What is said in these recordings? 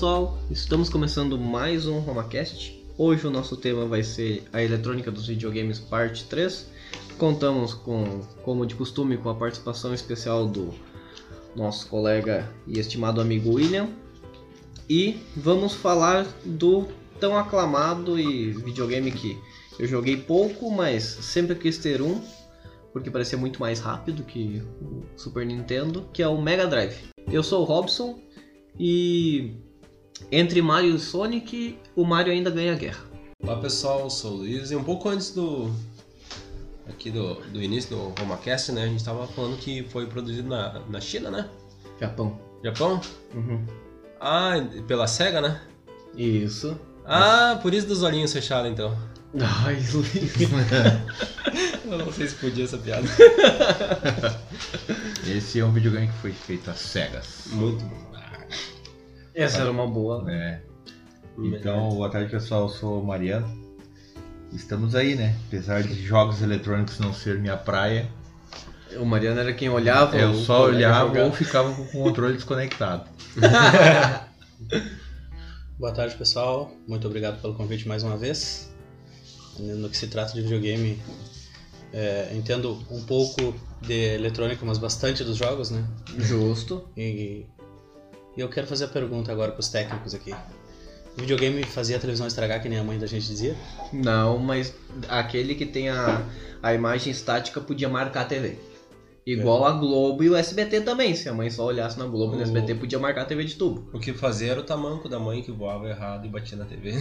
pessoal, estamos começando mais um RomaCast. Hoje o nosso tema vai ser a eletrônica dos videogames parte 3. Contamos com, como de costume, com a participação especial do nosso colega e estimado amigo William. E vamos falar do tão aclamado e videogame que eu joguei pouco, mas sempre quis ter um, porque parecia muito mais rápido que o Super Nintendo, que é o Mega Drive. Eu sou o Robson e entre Mario e Sonic, o Mario ainda ganha a guerra. Olá pessoal, eu sou o Luiz e um pouco antes do aqui do, do início do RomaCast, né, a gente tava falando que foi produzido na, na China, né? Japão. Japão? Uhum. Ah, pela SEGA, né? Isso. Ah, por isso dos olhinhos fechados então. Ai, Luiz. Eu não sei se podia essa piada. Esse é um videogame que foi feito às cegas. Muito bom. Essa era uma boa. É. Então, boa tarde pessoal, eu sou o Mariano. Estamos aí, né? Apesar de jogos eletrônicos não ser minha praia, O Mariano era quem olhava. eu o só olhava ou ficava com o controle desconectado. Boa tarde, pessoal. Muito obrigado pelo convite mais uma vez. No que se trata de videogame, é, entendo um pouco de eletrônica, mas bastante dos jogos, né? Justo. E, e eu quero fazer a pergunta agora para os técnicos aqui. O videogame fazia a televisão estragar, que nem a mãe da gente dizia? Não, mas aquele que tem a, a imagem estática podia marcar a TV. Igual a Globo e o SBT também. Se a mãe só olhasse na Globo e no SBT, podia marcar a TV de tubo. O que fazia era o tamanco da mãe que voava errado e batia na TV.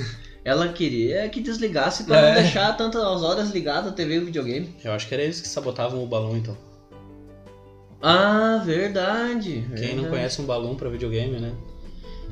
Ela queria que desligasse pra É. não deixar tantas horas ligada a TV e o videogame. Eu acho que era eles que sabotavam o balão, então. Ah, verdade. Quem não verdade. conhece um balão para videogame, né?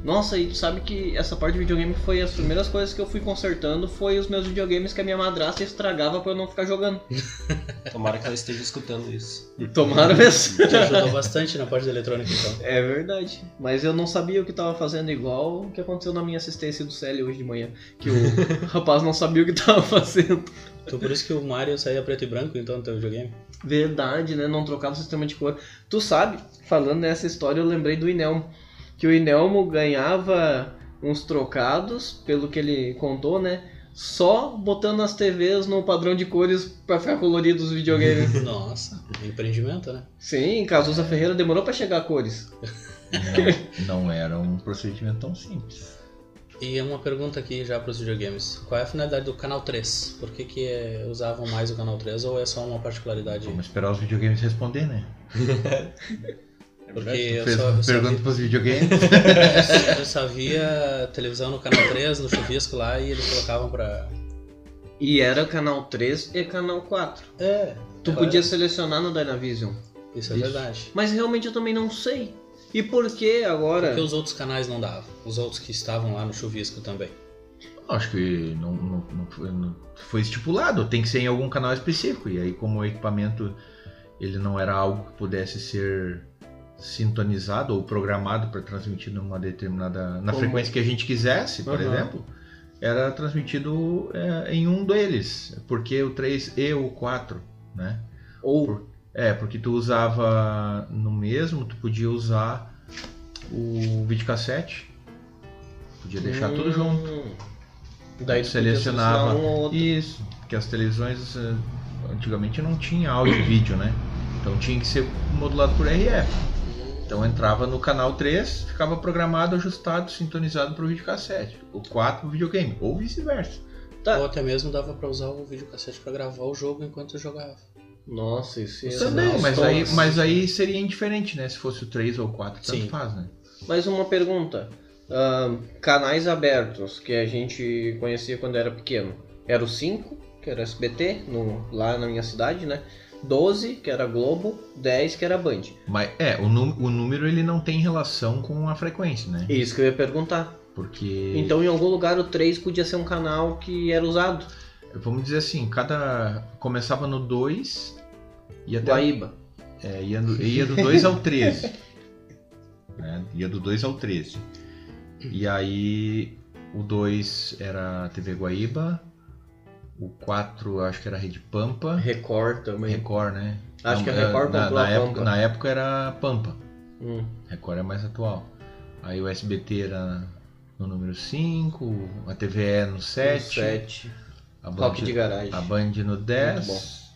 Nossa, e tu sabe que essa parte de videogame foi as primeiras coisas que eu fui consertando foi os meus videogames que a minha madrasta estragava pra eu não ficar jogando. Tomara que ela esteja escutando isso. Tomaram mesmo. Te ajudou bastante na parte da eletrônica, então. É verdade. Mas eu não sabia o que tava fazendo igual o que aconteceu na minha assistência do Célio hoje de manhã. Que o rapaz não sabia o que tava fazendo. Então por isso que o Mario saía preto e branco, então, no teu videogame? Verdade, né? Não trocava o sistema de cor. Tu sabe, falando nessa história, eu lembrei do Inelmo. Que o Inelmo ganhava uns trocados, pelo que ele contou, né? Só botando as TVs no padrão de cores pra ficar colorido os videogames. Nossa, empreendimento, né? Sim, Cazuza Ferreira demorou pra chegar a cores. Não, não era um procedimento tão simples. E uma pergunta aqui já para os videogames. Qual é a finalidade do canal 3? Por que, que é- usavam mais o canal 3 ou é só uma particularidade? Vamos esperar os videogames responder, né? Porque eu Fez só, eu só pergunta vi- pros videogames. eu só via televisão no canal 3, no chuvisco lá, e eles colocavam pra. E era canal 3 e canal 4. É. Tu podia selecionar no Dynavision. Isso é Isso. verdade. Mas realmente eu também não sei. E por que agora? Porque os outros canais não davam. Os outros que estavam lá no chuvisco também. Acho que não, não- não foi, não foi estipulado, tem que ser em algum canal específico. E aí, como o equipamento ele não era algo que pudesse ser sintonizado ou programado para transmitir numa determinada na Como- frequência que a gente quisesse, por Aham. exemplo, era transmitido é, em um deles, porque o 3 e o 4, né? Ou É, porque tu usava no mesmo, tu podia usar o videocassete. Podia deixar tudo junto. Hum. Daí tu selecionava um isso, porque as televisões eh, antigamente não tinha áudio e vídeo, né? Então tinha que ser modulado por RF. Então entrava no canal 3, ficava programado, ajustado, sintonizado para o videocassete. O 4 pro videogame, ou vice-versa. Tá. Ou até mesmo dava pra usar o videocassete pra gravar o jogo enquanto jogava. Nossa, isso ia Também, ser mas aí, mas aí seria indiferente, né? Se fosse o 3 ou o 4, tanto Sim. faz, né? Mais uma pergunta. Ahn, canais abertos que a gente conhecia quando era pequeno. Era o 5, que era SBT, no, lá na minha cidade, né? 12, que era Globo, 10, que era Band. Mas é, o, o número ele não tem relação com a frequência, né? Isso que eu ia perguntar. Porque Então, em algum lugar, o 3 podia ser um canal que era usado. Vamos dizer assim, cada começava no 2 e até Guaíba. é, ia, do, ia do 2 ao 13. né? Ia do 2 ao 13. E aí o 2 era TV Guaíba, o 4 acho que era a Rede Pampa, Record também. Record, né? Acho que Não, Record na, na época, Pampa. na época era Pampa. Hum. Record é mais atual. Aí o SBT era no número 5, a TVE no 7, 7. A Band, Rock de garagem. a Band no Muito 10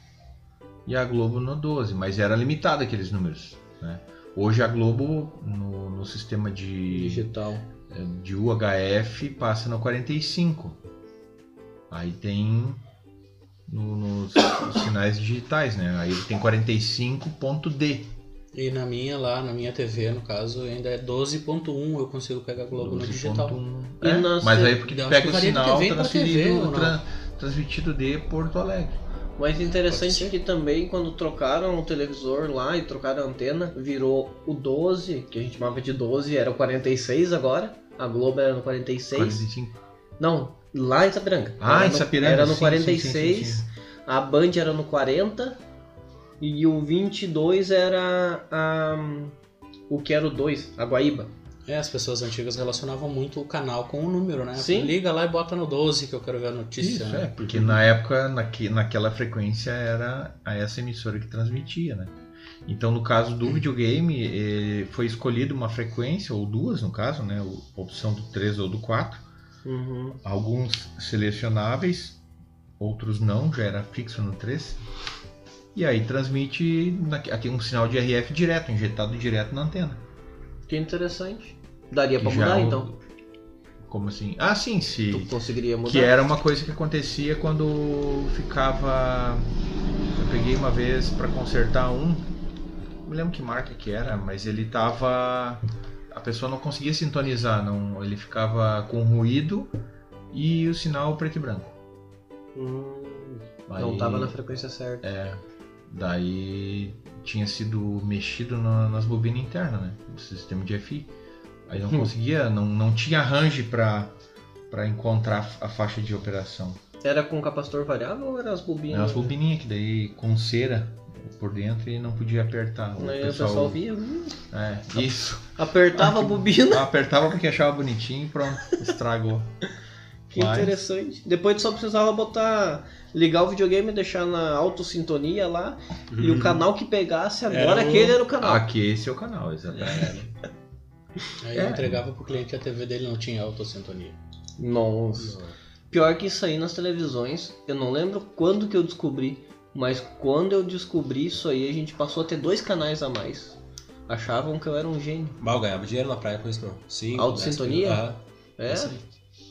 e a Globo no 12, mas era limitado aqueles números. Né? Hoje a Globo no, no sistema de, Digital. de UHF passa no 45. Aí tem no- nos, nos sinais digitais, né? Aí ele tem 45.D. E na minha lá, na minha TV, no caso, ainda é 12.1, eu consigo pegar Globo no digital. 12.1. É, nas mas aí porque Eu acho pega que o sinal TV transferido, TV, ou não? tra- transmitido de Porto Alegre. Mas interessante que também quando trocaram o televisor lá e trocaram a antena, virou o 12, que a gente chamava de 12, era o 46 agora. A Globo era no 46. 45. Não, lá em Sapiranga. Ah, Era em no- Sapiranga, Era no sim, 46. sim, sim, sim. A Band era no 40. E o 22 era a, o que era o 2, a Guaíba. É, as pessoas antigas relacionavam muito o canal com o número, né? Sim. Liga lá e bota no 12 que eu quero ver a notícia. Isso, né? é, porque na época, naque, naquela frequência, era a essa emissora que transmitia, né? Então, no caso do videogame, eh, foi escolhido uma frequência, ou duas no caso, né? A opção do 3 ou do 4. Uhum. Alguns selecionáveis, outros não, já era fixo no 3. E aí transmite na- aqui um sinal de RF direto, injetado direto na antena. Que interessante. Daria pra Já mudar o- então. Como assim? Ah, sim, se. Tu conseguiria mudar. Que era uma coisa que acontecia quando ficava. Eu peguei uma vez para consertar um. Não me lembro que marca que era, mas ele tava. A pessoa não conseguia sintonizar, não. Ele ficava com ruído e o sinal preto e branco. Hum, Aí- Não tava na frequência certa. É. Daí tinha sido mexido na- nas bobinas internas, né? No sistema de FI. Aí não Hum. conseguia, não, não tinha arranjo para para encontrar a faixa de operação. Era com capacitor variável ou era as bobinhas? É umas bobininhas que daí com cera por dentro e não podia apertar. O Aí o pessoal via, hum, É, isso. apertava Ah, a bobina. Apertava porque achava bonitinho e pronto, estragou. Que Mas- interessante. Depois tu só precisava botar, ligar o videogame deixar na autossintonia lá. E o canal que pegasse agora, Era o- aquele era o canal. Aqui esse é o canal, exatamente. Aí É. eu entregava pro cliente que a TV dele não tinha autossintonia. Nossa. Pior que isso aí nas televisões, eu não lembro quando que eu descobri, mas quando eu descobri isso aí, a gente passou a ter dois canais a mais. Achavam que eu era um gênio. Mal ganhava dinheiro na praia com isso, não. Sim. Autossintonia? Ah, É?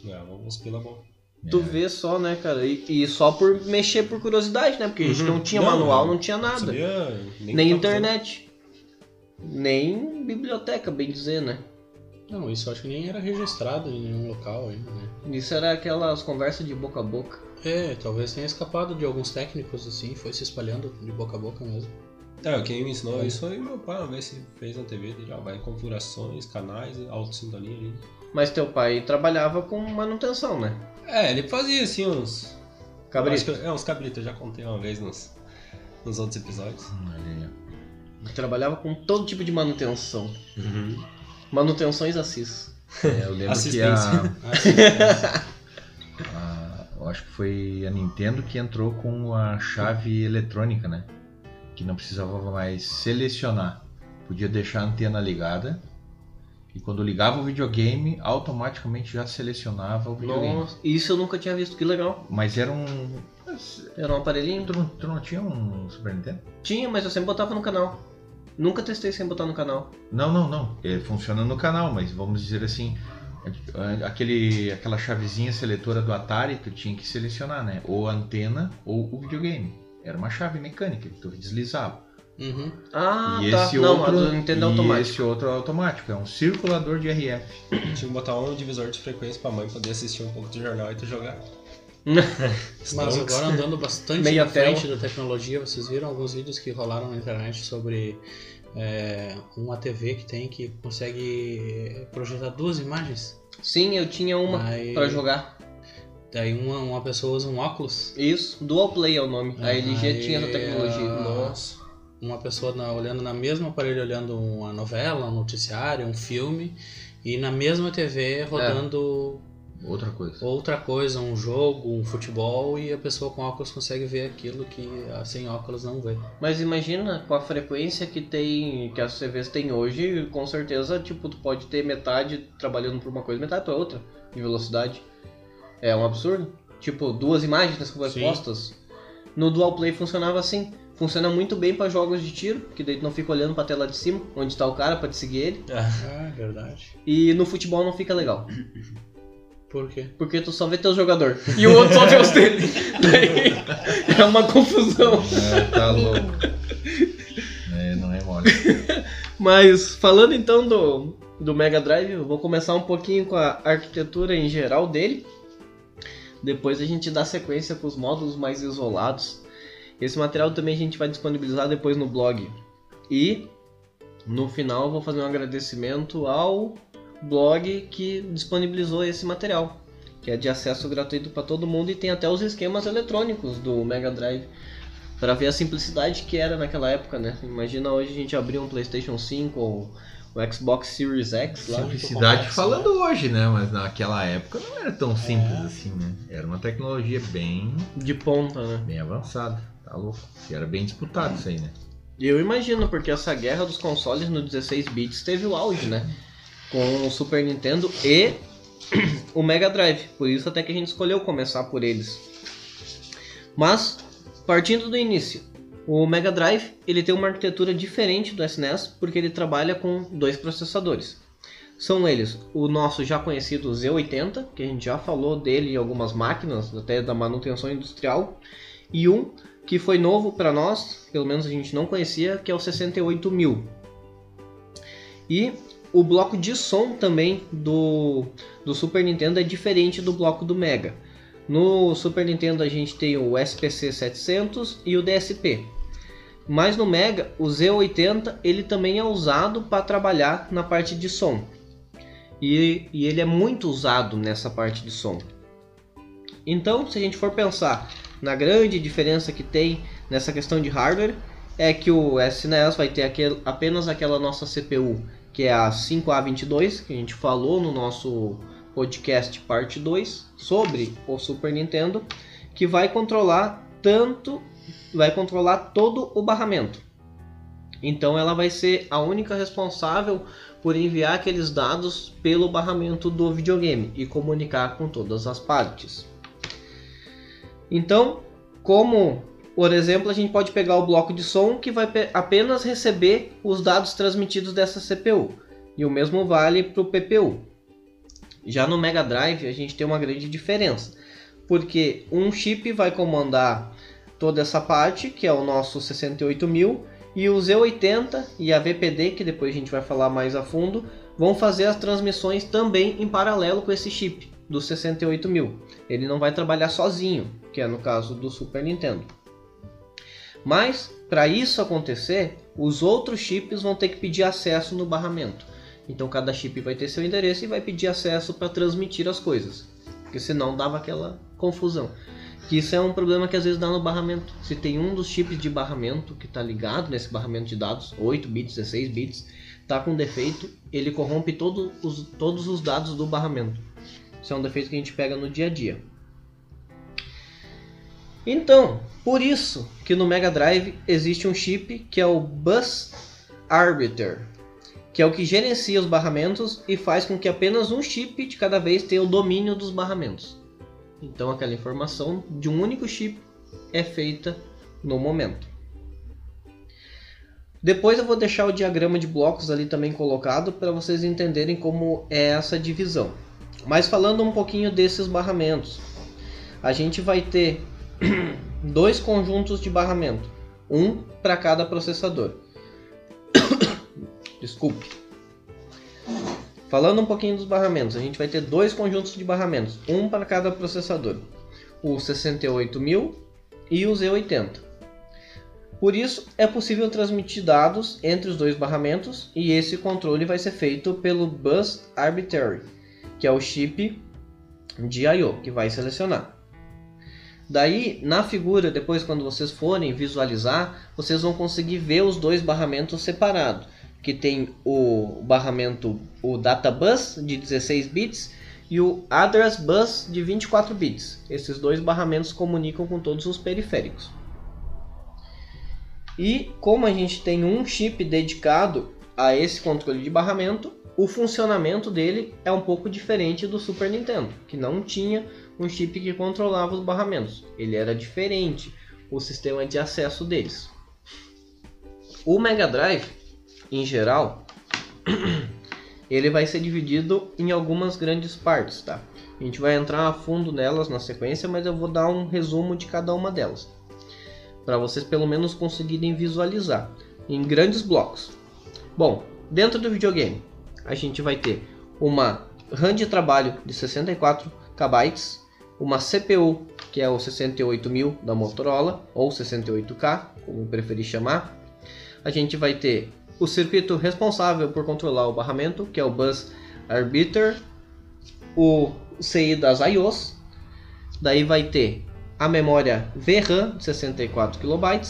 Aí. Ganhava uns pila bom. Tu É. vê só, né, cara? E, e só por mexer por curiosidade, né? Porque a gente Uhum. não tinha Não, manual, não tinha nada. Sabia Nem, nem internet. Nem biblioteca, bem dizer, né? Não, isso eu acho que nem era registrado em nenhum local ainda, né? Isso era aquelas conversas de boca a boca. É, talvez tenha escapado de alguns técnicos assim, foi se espalhando de boca a boca mesmo. É, quem me ensinou isso foi meu pai, uma vez que fez na TV, já vai em configurações, canais, autossintonia ali. Mas teu pai trabalhava com manutenção, né? É, ele fazia assim uns. Cabrito. acho que- é, uns cabritos, eu já contei uma vez nos, nos outros episódios. Aí. Trabalhava com todo tipo de manutenção. Manutenções Assis. É, eu lembro que a, a- eu acho que foi a Nintendo que entrou com a chave eletrônica, né? Que não precisava mais selecionar. Podia deixar a antena ligada. E quando ligava o videogame, automaticamente já selecionava o videogame. Nossa, isso eu nunca tinha visto, que legal. Mas era um. Era um aparelhinho. Tu não, tu não tinha um Super Nintendo? Tinha, mas eu sempre botava no canal. Nunca testei sem botar no canal. Não, não, não. Ele funciona no canal, mas vamos dizer assim. Aquele, aquela chavezinha seletora do Atari, tu tinha que selecionar, né? Ou a antena ou o videogame. Era uma chave mecânica que tu deslizava. Uhum. Ah, e tá. esse Não, outro, a do Nintendo é e automático. esse outro é automático, é um circulador de RF. Tinha que botar um divisor de frequência pra mãe poder assistir um pouco do jornal e tu jogar. Mas agora andando bastante Meia na tela. frente da tecnologia, vocês viram alguns vídeos que rolaram na internet sobre é, uma TV que tem que consegue projetar duas imagens. Sim, eu tinha uma Aí- pra jogar. Daí uma, uma pessoa usa um óculos, Isso, Dual Play é o nome. A LG Aí, tinha essa tecnologia. ah, Nossa. Uma pessoa na- olhando na mesma aparelho olhando uma novela, um noticiário, um filme, e na mesma TV rodando outra coisa. outra coisa, um jogo, um futebol, e a pessoa com óculos consegue ver aquilo que a sem óculos não vê. Mas imagina com a frequência que tem, que as TVs têm hoje, com certeza, tipo, tu pode ter metade trabalhando por uma coisa, metade para outra, de velocidade. É um absurdo. Tipo, duas imagens sobrepostas. No Dual Play funcionava assim. Funciona muito bem para jogos de tiro, que daí tu não fica olhando pra tela de cima, onde tá o cara pra te seguir ele. Ah, verdade. E no futebol não fica legal. Por quê? Porque tu só vê teu jogador. E o outro só vê os dele. Daí é uma confusão. É, tá louco. É, não é mole. Mas falando então do, do Mega Drive, eu vou começar um pouquinho com a arquitetura em geral dele. Depois a gente dá sequência com os módulos mais isolados. Esse material também a gente vai disponibilizar depois no blog. E no final eu vou fazer um agradecimento ao blog que disponibilizou esse material, que é de acesso gratuito para todo mundo e tem até os esquemas eletrônicos do Mega Drive para ver a simplicidade que era naquela época, né? Imagina hoje a gente abrir um PlayStation 5 ou o Xbox Series X lá. Simplicidade falando hoje, né? Mas naquela época não era tão simples assim, né? Era uma tecnologia bem, De ponta, né? bem avançada. Tá louco. E era bem disputado isso aí, né? Eu imagino, porque essa guerra dos consoles no 16 bits teve o auge, né? Com o Super Nintendo e o Mega Drive. Por isso até que a gente escolheu começar por eles. Mas, partindo do início, o Mega Drive ele tem uma arquitetura diferente do SNES porque ele trabalha com dois processadores. São eles o nosso já conhecido Z80, que a gente já falou dele em algumas máquinas, até da manutenção industrial, e um que foi novo para nós, pelo menos a gente não conhecia, que é o 68000. E o bloco de som também do, do Super Nintendo é diferente do bloco do Mega. No Super Nintendo a gente tem o SPC 700 e o DSP. Mas no Mega, o Z80 ele também é usado para trabalhar na parte de som. E, e ele é muito usado nessa parte de som. Então, se a gente for pensar na grande diferença que tem nessa questão de hardware, é que o SNES vai ter aquele, apenas aquela nossa CPU, que é a 5A22, que a gente falou no nosso podcast parte 2 sobre o Super Nintendo, que vai controlar tanto, vai controlar todo o barramento. Então ela vai ser a única responsável por enviar aqueles dados pelo barramento do videogame e comunicar com todas as partes. Então, como por exemplo, a gente pode pegar o bloco de som que vai apenas receber os dados transmitidos dessa CPU. E o mesmo vale para o PPU. Já no Mega Drive a gente tem uma grande diferença, porque um chip vai comandar toda essa parte, que é o nosso 68000, e o Z80 e a VPD, que depois a gente vai falar mais a fundo, vão fazer as transmissões também em paralelo com esse chip do 68000. Ele não vai trabalhar sozinho, que é no caso do Super Nintendo. Mas para isso acontecer, os outros chips vão ter que pedir acesso no barramento. Então cada chip vai ter seu endereço e vai pedir acesso para transmitir as coisas. Porque senão dava aquela confusão. Que isso é um problema que às vezes dá no barramento. Se tem um dos chips de barramento que está ligado nesse barramento de dados, 8 bits, 16 bits, está com defeito, ele corrompe todo os, todos os dados do barramento. Isso é um defeito que a gente pega no dia a dia. Então, por isso que no Mega Drive existe um chip que é o Bus Arbiter, que é o que gerencia os barramentos e faz com que apenas um chip de cada vez tenha o domínio dos barramentos. Então aquela informação de um único chip é feita no momento. Depois eu vou deixar o diagrama de blocos ali também colocado para vocês entenderem como é essa divisão. Mas falando um pouquinho desses barramentos, a gente vai ter dois conjuntos de barramento, um para cada processador. Desculpe. Falando um pouquinho dos barramentos, a gente vai ter dois conjuntos de barramentos, um para cada processador, o 68000 e o Z80. Por isso, é possível transmitir dados entre os dois barramentos e esse controle vai ser feito pelo Bus Arbitrary, que é o chip de I/O que vai selecionar. Daí, na figura, depois quando vocês forem visualizar, vocês vão conseguir ver os dois barramentos separados, que tem o barramento, o data bus de 16 bits e o Address Bus de 24 bits. Esses dois barramentos comunicam com todos os periféricos. E como a gente tem um chip dedicado a esse controle de barramento, o funcionamento dele é um pouco diferente do Super Nintendo, que não tinha um chip que controlava os barramentos. Ele era diferente, o sistema de acesso deles. O Mega Drive, em geral, ele vai ser dividido em algumas grandes partes, tá? A gente vai entrar a fundo nelas na sequência, mas eu vou dar um resumo de cada uma delas, para vocês pelo menos conseguirem visualizar em grandes blocos. Bom, dentro do videogame, a gente vai ter uma RAM de trabalho de 64 KB, uma CPU que é o 68000 da Motorola ou 68K, como preferir chamar. A gente vai ter o circuito responsável por controlar o barramento, que é o Bus Arbiter, o CI das IOs, daí vai ter a memória VRAM de 64 KB,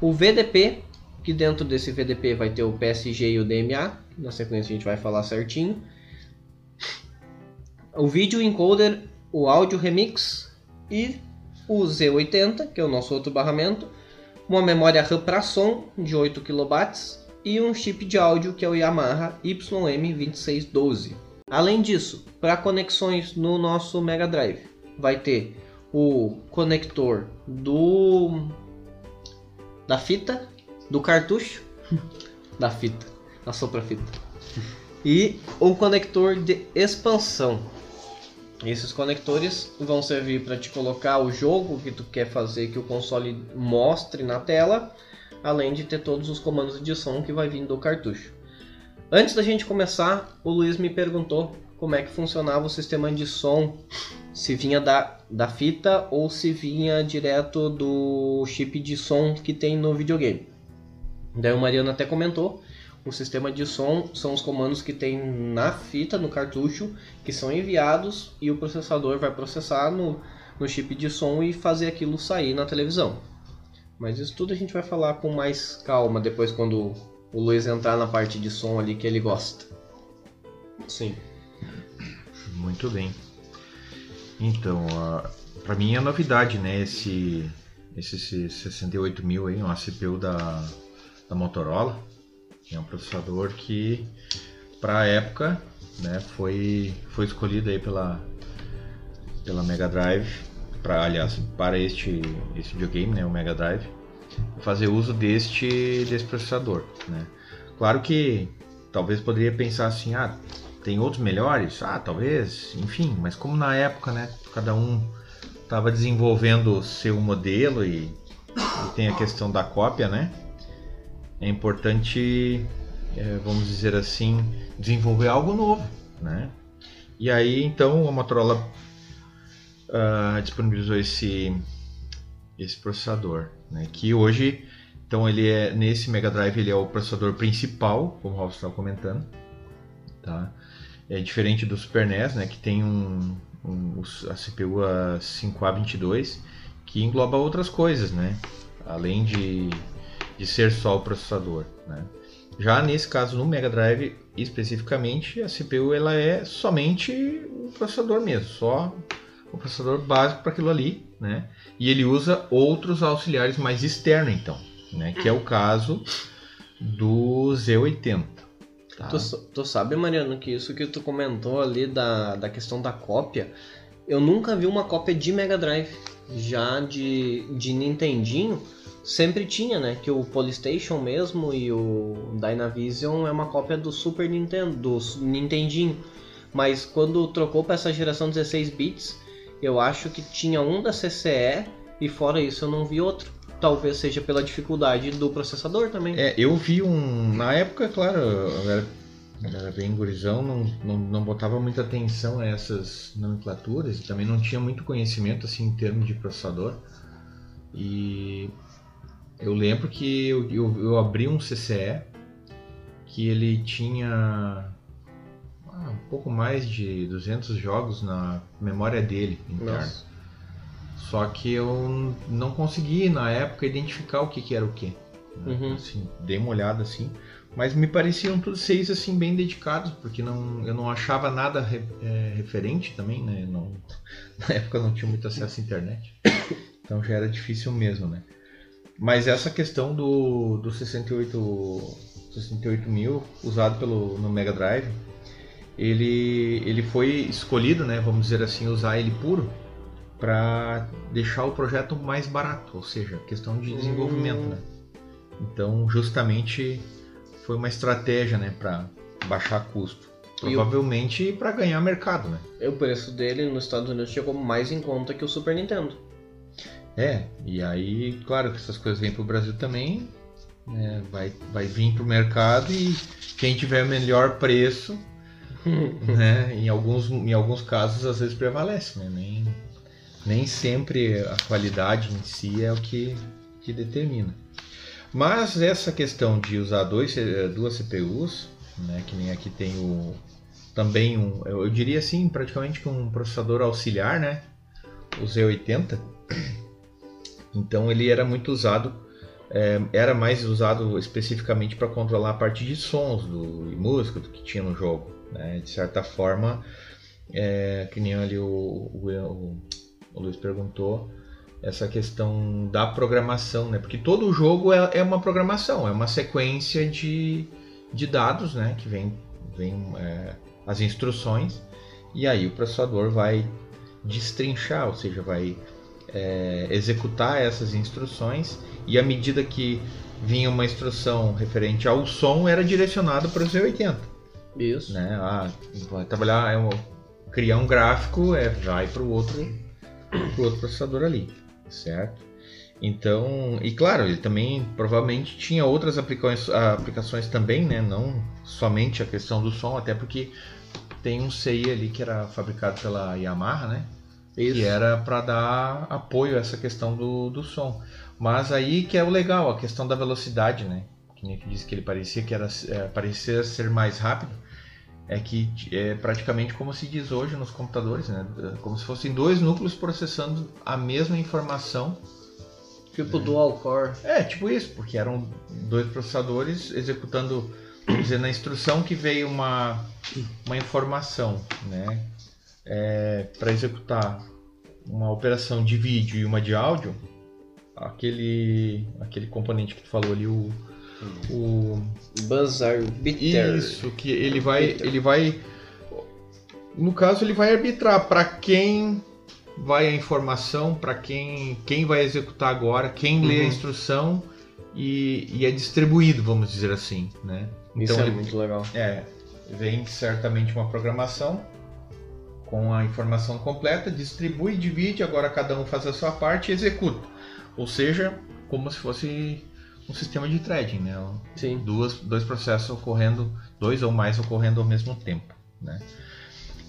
o VDP, que dentro desse VDP vai ter o PSG e o DMA, na sequência a gente vai falar certinho, o vídeo encoder, o áudio remix e o Z80, que é o nosso outro barramento, uma memória RAM para som de 8 KB e um chip de áudio que é o Yamaha YM2612. Além disso, para conexões no nosso Mega Drive, vai ter o conector do da fita, do cartucho, da fita, da sopra fita, e o conector de expansão. Esses conectores vão servir para te colocar o jogo que tu quer fazer que o console mostre na tela além de ter todos os comandos de som que vai vir do cartucho. Antes da gente começar, o Luiz me perguntou como é que funcionava o sistema de som, se vinha da, da fita ou se vinha direto do chip de som que tem no videogame. Daí o Mariano até comentou, o sistema de som são os comandos que tem na fita, no cartucho, que são enviados e o processador vai processar no, no chip de som e fazer aquilo sair na televisão. Mas isso tudo a gente vai falar com mais calma depois quando o Luiz entrar na parte de som ali que ele gosta. Sim. Muito bem. Então, uh, para mim é novidade, né? Esse, esse 68 mil aí, uma CPU da, da Motorola. É um processador que, para a época, né, foi, foi escolhido aí pela, pela Mega Drive para aliás para este esse videogame, né, o Mega Drive, fazer uso deste desse processador, né? Claro que talvez poderia pensar assim, ah, tem outros melhores, ah, talvez, enfim, mas como na época, né, cada um estava desenvolvendo seu modelo e, e, tem a questão da cópia, né? É importante, é, vamos dizer assim, desenvolver algo novo, né? E aí então a Motorola uh, disponibilizou esse, esse processador, né? que hoje, então ele é nesse Mega Drive ele é o processador principal, como o Ralph estava comentando, tá? É diferente do Super NES, né, que tem um, um a CPU a 5A22 que engloba outras coisas, né? Além de, de ser só o processador, né? Já nesse caso no Mega Drive especificamente, a CPU ela é somente o processador mesmo, só o processador básico para aquilo ali, né? E ele usa outros auxiliares mais externos, então, né? Que é o caso do Z80. Tá? Tu, tu, sabe, Mariano, que isso que tu comentou ali da, da questão da cópia, eu nunca vi uma cópia de Mega Drive. Já de, de Nintendinho, sempre tinha, né? Que o Polystation mesmo e o Dynavision é uma cópia do Super Nintendo, do Nintendinho. Mas quando trocou para essa geração 16 bits, eu acho que tinha um da CCE e fora isso eu não vi outro. Talvez seja pela dificuldade do processador também. É, eu vi um. Na época, claro, eu eu era bem gurizão, não, não, não botava muita atenção a essas nomenclaturas e também não tinha muito conhecimento assim em termos de processador. E eu lembro que eu, eu, eu abri um CCE que ele tinha ah, um pouco mais de 200 jogos na memória dele interna. Nossa. Só que eu não consegui na época identificar o que, que era o que. Né? Uhum. Assim, dei uma olhada assim, Mas me pareciam todos seis assim bem dedicados, porque não, eu não achava nada re- é, referente também, né? Não, na época não tinha muito acesso à internet. Então já era difícil mesmo, né? Mas essa questão do, do 68, 68 mil usado pelo, no Mega Drive, ele, ele foi escolhido, né? Vamos dizer assim, usar ele puro para deixar o projeto mais barato, ou seja, questão de desenvolvimento, Hum. né? Então, justamente foi uma estratégia, né, para baixar custo. E o- Provavelmente para ganhar mercado, né? E o preço dele nos Estados Unidos chegou mais em conta que o Super Nintendo. É, e aí, claro que essas coisas vêm pro Brasil também, né, vai, vai vir pro mercado e quem tiver melhor preço, né, em alguns, em alguns casos às vezes prevalece, né? Nem, nem sempre a qualidade em si é o que, que determina. Mas essa questão de usar dois, C- duas CPUs, né, que nem aqui tem o também um, eu diria assim, praticamente que um processador auxiliar, né, o Z80, então ele era muito usado, é, era mais usado especificamente para controlar a parte de sons do, e música do que tinha no jogo. Né? De certa forma, é, que nem ali o, o- o Luiz perguntou, essa questão da programação, né? Porque todo jogo é, é uma programação, é uma sequência de, de dados, né? Que vem, vem é, as instruções e aí o processador vai destrinchar, ou seja, vai é, executar essas instruções e à medida que vinha uma instrução referente ao som era direcionado para o Z80, Isso. né? Ah, vai trabalhar, é criar um gráfico, é, vai para o outro, pro outro processador ali, certo? Então, e claro, ele também provavelmente tinha outras aplicações, aplicações também, né? Não somente a questão do som, até porque tem um CI ali que era fabricado pela Yamaha, né? Isso. que era para dar apoio a essa questão do, do som. Mas aí que é o legal, a questão da velocidade, né? Que nem que disse que ele parecia que era é, parecia ser mais rápido. É que é praticamente como se diz hoje nos computadores, né? Como se fossem dois núcleos processando a mesma informação. Tipo dual core. É, tipo isso, porque eram dois processadores executando, vamos dizer, na instrução que veio uma, uma informação, né? para executar uma operação de vídeo e uma de áudio, aquele, aquele componente que tu falou ali, o, o Buzz Arbiter. isso que ele vai, ele vai, no caso ele vai arbitrar para quem vai a informação, para quem quem vai executar agora, quem lê a Uhum. instrução e, e é distribuído, vamos dizer assim, né? Isso é ele- muito legal. é, vem certamente uma programação com a informação completa, distribui, divide, agora cada um faz a sua parte e executa. Ou seja, como se fosse um sistema de threading, né? Sim. Duas, dois processos ocorrendo, dois ou mais ocorrendo ao mesmo tempo, né?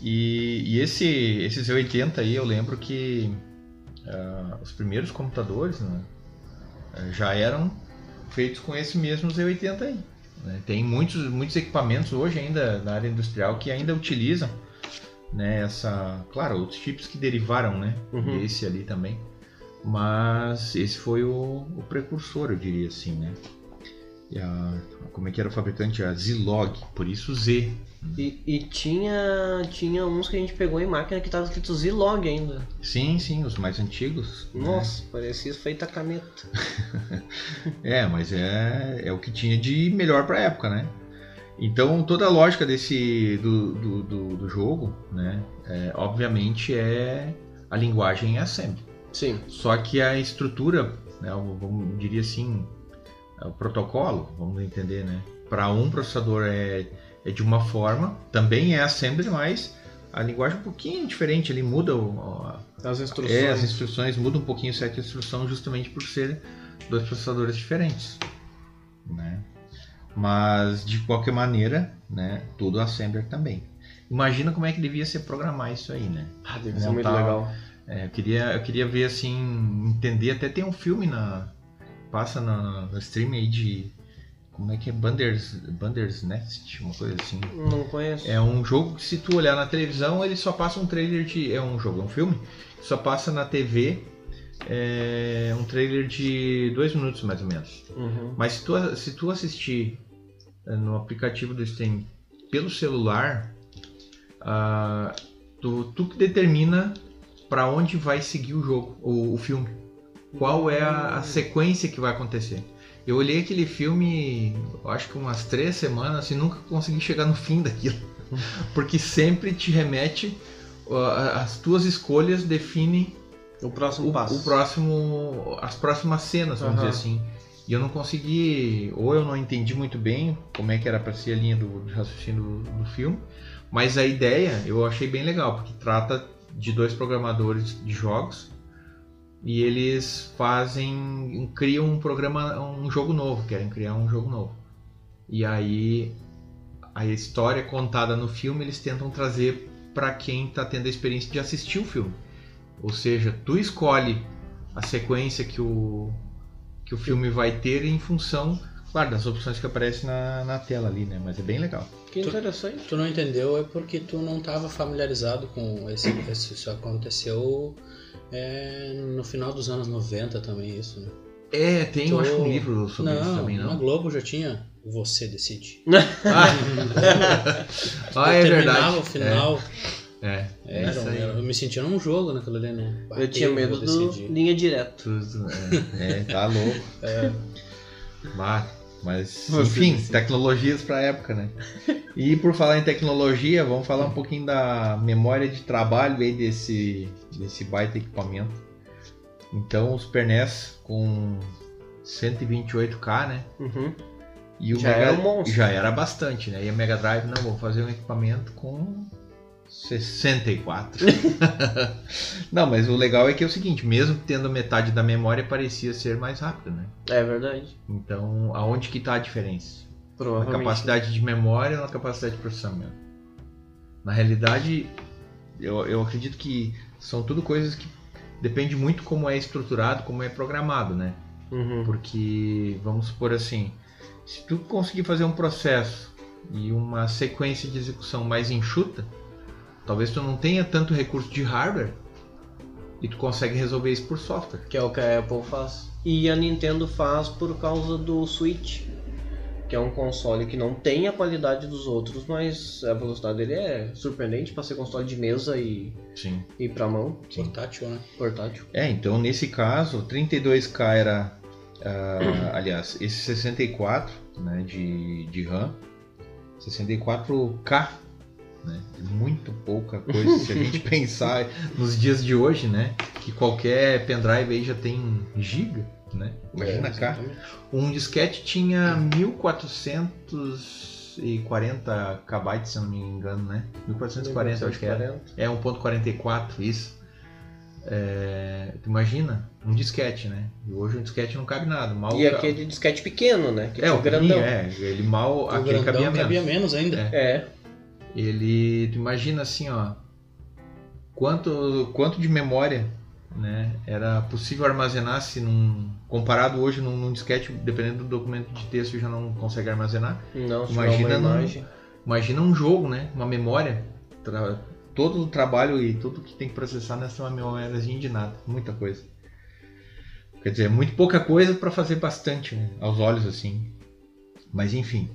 E, e esse, esse Z80 aí, eu lembro que ah, os primeiros computadores né, eh, já eram feitos com esse mesmo Z80 aí. né? Tem muitos, muitos equipamentos hoje ainda na área industrial que ainda utilizam né, essa, claro, outros chips que derivaram, né, Uhum. desse ali também, mas esse foi o, o precursor, eu diria assim, né. A, como é que era o fabricante? A Zilog, por isso Z. E, e tinha, tinha uns que a gente pegou em máquina que tava escrito Zilog ainda. Sim, sim, os mais antigos. né? Nossa, parecia feita a caneta. É, mas é, é o que tinha de melhor pra época, né? Então toda a lógica desse do, do, do, do jogo, né? é, obviamente é a linguagem em assembly. Sim. Só que a estrutura, né, o- vamos diria assim, é o protocolo, vamos entender, né? Para um processador é, é de uma forma, também é assembly, mas a linguagem é um pouquinho diferente, ele muda o, a- As instruções. é, as instruções mudam um pouquinho certa instrução justamente por ser dois processadores diferentes, né? Mas de qualquer maneira, né, tudo assembler também. Imagina como é que devia ser programar isso aí, né? Ah, deve ser muito legal. É, eu queria, eu queria ver assim, entender, até tem um filme na passa na, no stream aí de como é que é Banders, Banders Nest, uma coisa assim. Não conheço. É um jogo que se tu olhar na televisão, ele só passa um trailer de. É um jogo, é um filme. Só passa na TV é, um trailer de dois minutos mais ou menos. Uhum. Mas se tu, se tu assistir eh, no aplicativo do Steam pelo celular, ah, tu, tu que determina para onde vai seguir o jogo, o, o filme. Qual é a, a sequência que vai acontecer. Eu olhei aquele filme, acho que umas três semanas e nunca consegui chegar no fim daquilo. Porque sempre te remete, as tuas escolhas definem O próximo o, passo. o próximo, as próximas cenas, vamos Aham. dizer assim. E eu não consegui, ou eu não entendi muito bem como é que era para ser a linha do, do raciocínio do, do filme, mas a ideia eu achei bem legal, porque trata de dois programadores de jogos e eles fazem, criam um programa, um jogo novo, querem criar um jogo novo. E aí a história contada no filme eles tentam trazer para quem está tendo a experiência de assistir o filme. Ou seja, tu escolhe a sequência que o, que o filme vai ter em função, claro, das opções que aparecem na, na tela ali, né? Mas é bem legal. Que interessante. Tu não entendeu é porque tu não estava familiarizado com esse, esse isso aconteceu é, no final dos anos 90 também isso, né? É, tem, eu Tu- acho, um livro sobre isso não, também, na não? Globo já tinha Você Decide. Ah, ah é Tu verdade. o final, É, é, era, isso aí. eu me sentia num jogo naquilo ali, né? Eu tinha medo do decidir. linha direta. Tudo, é, é, tá louco. Mas, mas enfim, tecnologias pra época, né? E por falar em tecnologia, vamos falar um pouquinho da memória de trabalho aí desse, desse baita equipamento. Então, o Super NES com 128K, né? Uhum. E o Já Mega, era um monstro. Já era bastante, né? E a Mega Drive, não, vou fazer um equipamento com 64. não, mas o legal é que é o seguinte, mesmo tendo metade da memória, parecia ser mais rápido, né? É verdade. Então, aonde que está a diferença? Na Provavelmente. capacidade de memória ou na capacidade de processamento? Na realidade, eu, eu acredito que são tudo coisas que depende muito como é estruturado, como é programado, né? Uhum. Porque, vamos supor assim, se tu conseguir fazer um processo e uma sequência de execução mais enxuta, talvez tu não tenha tanto recurso de hardware e tu consegue resolver isso por software. Que é o que a Apple faz. E a Nintendo faz por causa do Switch. Que é um console que não tem a qualidade dos outros, mas a velocidade dele é surpreendente para ser console de mesa e, Sim. e para mão, Portátil, né? portátil. É, então nesse caso, 32K era, ah, aliás, esse 64 né, de, de RAM, 64K, né, é muito pouca coisa se a gente pensar nos dias de hoje, né, que qualquer pendrive aí já tem giga, né, imagina É, cá. Um disquete tinha 1440 KB, se eu não me engano, né, 1440 eu acho que era. É 1.44, isso. É, imagina? Um disquete, né? E hoje um disquete não cabe nada. Mal E aquele disquete pequeno, né? Que É, o grandão. É, ele mal. O aquele grandão cabia cabia, menos. menos ainda. É. É, Ele. Tu imagina assim, ó. Quanto, quanto de memória né, era possível armazenar se num. Comparado hoje num, num disquete, dependendo do documento de texto, já não consegue armazenar. não, Imagina uma num-. Imagina um jogo, né? Uma memória. Tra- Todo o trabalho e tudo que tem que processar nessa uma memóriazinha de nada. Muita coisa. Quer dizer, muito pouca coisa para fazer bastante, né? Aos olhos, assim. Mas enfim.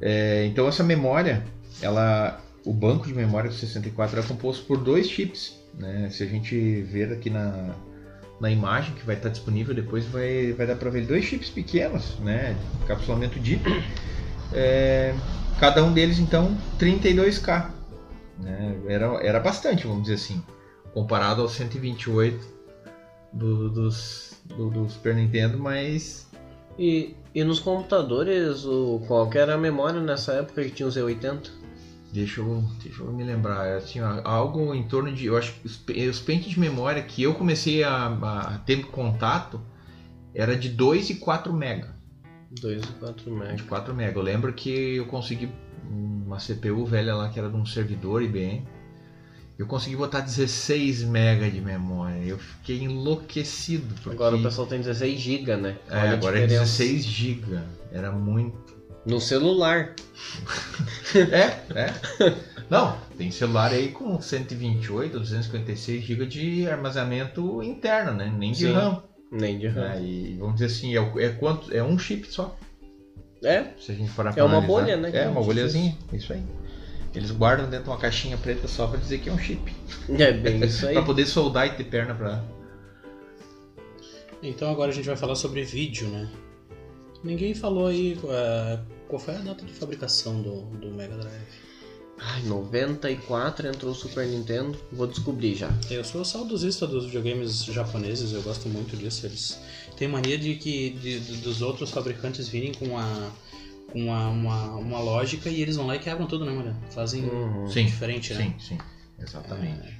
É, então essa memória, ela. O banco de memória do 64 é composto por dois chips. Né? Se a gente ver aqui na, na imagem que vai estar disponível depois, vai, vai dar para ver dois chips pequenos, né? de Capsulamento. É, cada um deles então 32K. Né? Era, era bastante, vamos dizer assim, comparado aos 128 do, dos, do, do Super Nintendo, mas E, e nos computadores, o, qual era a memória nessa época que tinha o Z80? Deixa eu, deixa eu me lembrar, era assim, algo em torno de, eu acho que os, os pentes de memória que eu comecei a, a ter contato era de 2 e 4 mega. 2 e 4 MB. de 4 mega. Eu lembro que eu consegui uma CPU velha lá que era de um servidor IBM. Eu consegui botar 16 mega de memória. Eu fiquei enlouquecido. Porque... Agora o pessoal tem 16 GB, né? É, Olha a agora é diferença. 16 GB. Era muito. No celular. É, é. Não, tem celular aí com 128 ou 256 GB de armazenamento interno, né? Nem de Sim. RAM. Nem de RAM. Aí, vamos dizer assim, é, é quanto? É um chip só. É, Se a gente parar É uma bolha, né, É, uma bolhazinha, isso aí. Eles guardam dentro de uma caixinha preta só pra dizer que é um chip. é bem isso aí. Pra poder soldar e ter perna pra. Então agora a gente vai falar sobre vídeo, né? Ninguém falou aí eh, qual foi a data de fabricação do, do Mega Drive. Ai, 94 entrou o Super Nintendo. Vou descobrir já. Eu sou saudosista dos videogames japoneses, eu gosto muito disso. Eles têm mania de que de- de- dos outros fabricantes virem com a com uma, uma, uma lógica e eles vão lá e quebram tudo, né, Mariano? Fazem Uhum. Sim. diferente, né? Sim, sim. Exatamente.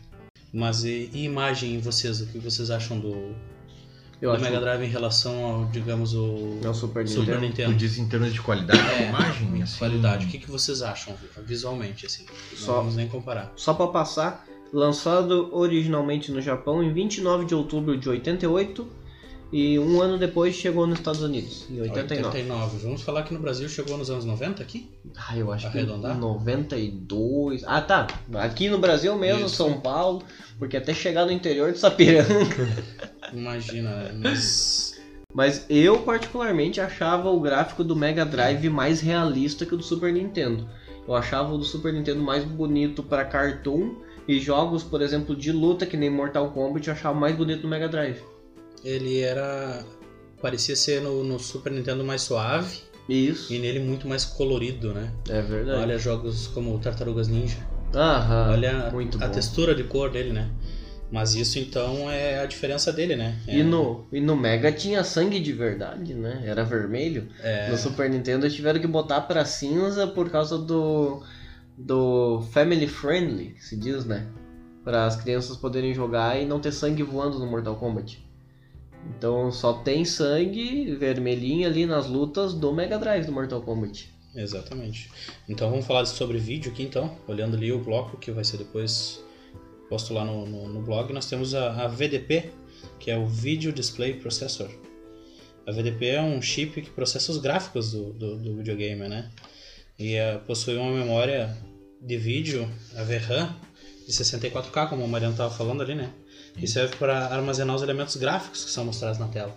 Mas e, e imagem, vocês, o que vocês acham do, Eu do acho Mega Drive em relação ao, digamos, o é o Super Nintendo. Super Tu Nintendo? diz em termos de qualidade de É, imagem, assim. Qualidade, o que, que vocês acham visualmente, assim? Só- Não vamos nem comparar. Só pra passar, lançado originalmente no Japão em 29 de outubro de 88 e um ano depois chegou nos Estados Unidos, em 89. 89. Vamos falar que no Brasil chegou nos anos 90 aqui? Ah, eu acho que Arredondar? em 92. Ah, tá. Aqui no Brasil mesmo, Isso. São Paulo, porque até chegar no interior de Sapiranga. Imagina, mas. Mas eu particularmente achava o gráfico do Mega Drive mais realista que o do Super Nintendo. Eu achava o do Super Nintendo mais bonito para cartoon e jogos, por exemplo, de luta que nem Mortal Kombat, eu achava mais bonito no Mega Drive. Ele era. Parecia ser no, no Super Nintendo mais suave Isso, e nele muito mais colorido, né? é verdade. Olha jogos como Tartarugas Ninja. Aham, Olha a- muito a bom. textura de cor dele, né? Mas isso então é a diferença dele, né? É, E no, e no Mega tinha sangue de verdade, né? Era vermelho. é, No Super Nintendo eles tiveram que botar pra cinza por causa do do family friendly, se diz, né? Para as crianças poderem jogar e não ter sangue voando no Mortal Kombat. Então só tem sangue vermelhinho ali nas lutas do Mega Drive do Mortal Kombat. Exatamente. Então vamos falar sobre vídeo aqui então, olhando ali o bloco que vai ser depois posto lá no, no, no blog, nós temos a, a VDP, que é o Video Display Processor. A VDP é um chip que processa os gráficos do, do, do videogame, né? E eh, possui uma memória de vídeo, a VRAM, de 64K, como o Mariano estava falando ali, né? Que serve para armazenar os elementos gráficos que são mostrados na tela.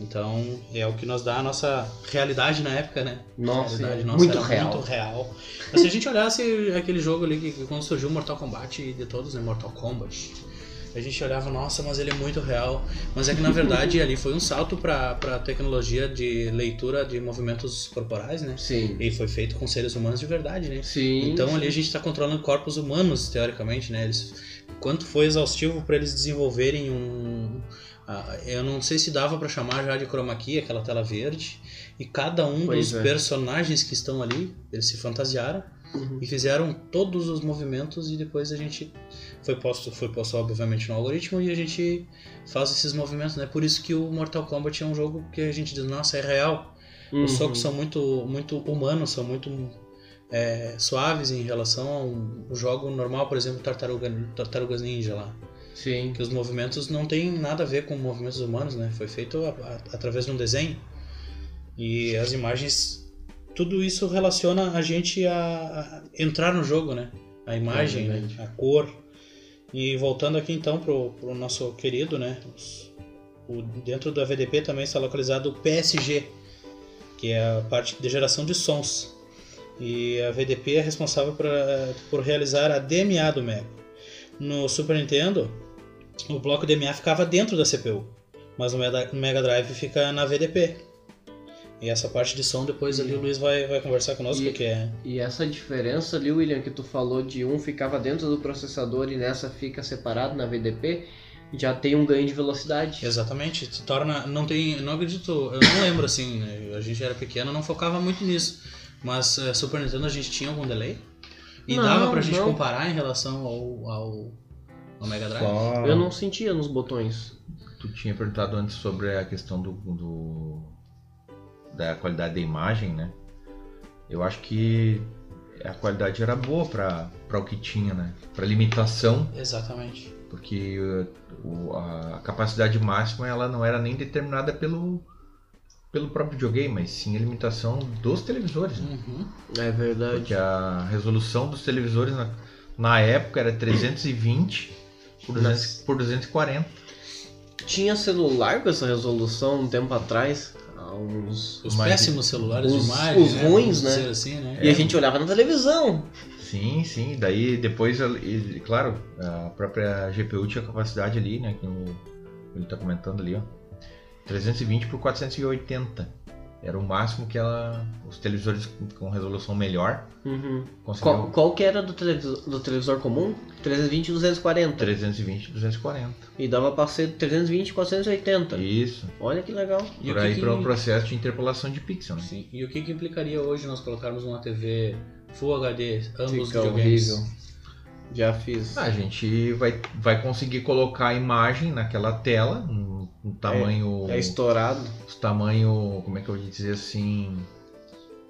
Então, é o que nos dá a nossa realidade na época, né? Nossa, nossa muito real. Muito real. Mas se a gente olhasse aquele jogo ali que, que quando surgiu o Mortal Kombat de todos, né? Mortal Kombat. A gente olhava, nossa, mas ele é muito real. Mas é que na verdade ali foi um salto para a tecnologia de leitura de movimentos corporais, né? Sim. E foi feito com seres humanos de verdade, né? Sim. Então ali a gente está controlando corpos humanos, teoricamente, né? Eles, quanto foi exaustivo para eles desenvolverem um. ah, eu não sei se dava para chamar já de chroma key, aquela tela verde. E cada um Pois dos é. personagens que estão ali, eles se fantasiaram Uhum. e fizeram todos os movimentos e depois a gente foi posto, foi posto obviamente no algoritmo e a gente faz esses movimentos, né? Por isso que o Mortal Kombat é um jogo que a gente diz, nossa, é real. Os Uhum. socos são muito, muito humanos, são muito é, suaves em relação ao um jogo normal, por exemplo, Tartaruga, Tartarugas Ninja lá. Sim. Que os movimentos não tem nada a ver com movimentos humanos, né? Foi feito a- a- através de um desenho. E as imagens, tudo isso relaciona a gente a, a entrar no jogo, né? A imagem, né? a cor. E voltando aqui então pro, pro nosso querido, né? Os- o, dentro da VDP também está localizado o PSG, que é a parte de geração de sons. E a VDP é responsável pra, por realizar a DMA do Mega. No Super Nintendo, o bloco DMA ficava dentro da CPU, mas no Mega- Drive fica na VDP. E essa parte de som depois ali o Luiz vai, vai conversar conosco, E- porque é. E essa diferença ali, William, que tu falou de um ficava dentro do processador e nessa fica separado na VDP, já tem um ganho de velocidade. Exatamente, se torna. Não tem. Não acredito. Eu não lembro assim, né, a gente era pequeno, não focava muito nisso. Mas eh, Super Nintendo a gente tinha algum delay? E Não, dava pra gente não. comparar em relação ao, ao, ao Mega Drive? Só Eu não sentia nos botões. tu tinha perguntado antes sobre a questão do, do- da qualidade da imagem, né? Eu acho que a qualidade era boa para o que tinha, né? Para limitação, Exatamente. porque uh, o- a capacidade máxima ela não era nem determinada pelo pelo próprio videogame, mas sim a limitação dos televisores. né? Uhum. É verdade. Porque a resolução dos televisores na, na época era 320 por, 200 por 240. Tinha celular com essa resolução um tempo atrás. uns. Os Mas- péssimos celulares os- de imagem, os né? ruins, né? Assim, né? E a gente olhava na televisão. Sim, sim. Daí depois, e, claro, a própria GPU tinha capacidade ali, né? Que ele tá comentando ali, ó. 320 por 480. Era o máximo que ela. Os televisores com resolução melhor Uhum. conseguiam. Qual, qual que era do televisor, do televisor comum? 320 e 240. 320 240. E dava pra ser 320 e 480. Isso. Olha que legal. E Por aí que para um processo de interpolação de pixel, né? Sim. E o que, que implicaria hoje nós colocarmos uma TV Full HD, ambos Fica videogames? horrível. Já fiz. A gente vai, vai conseguir colocar a imagem naquela tela, um, um tamanho. É estourado. os tamanho, como é que eu vou dizer assim,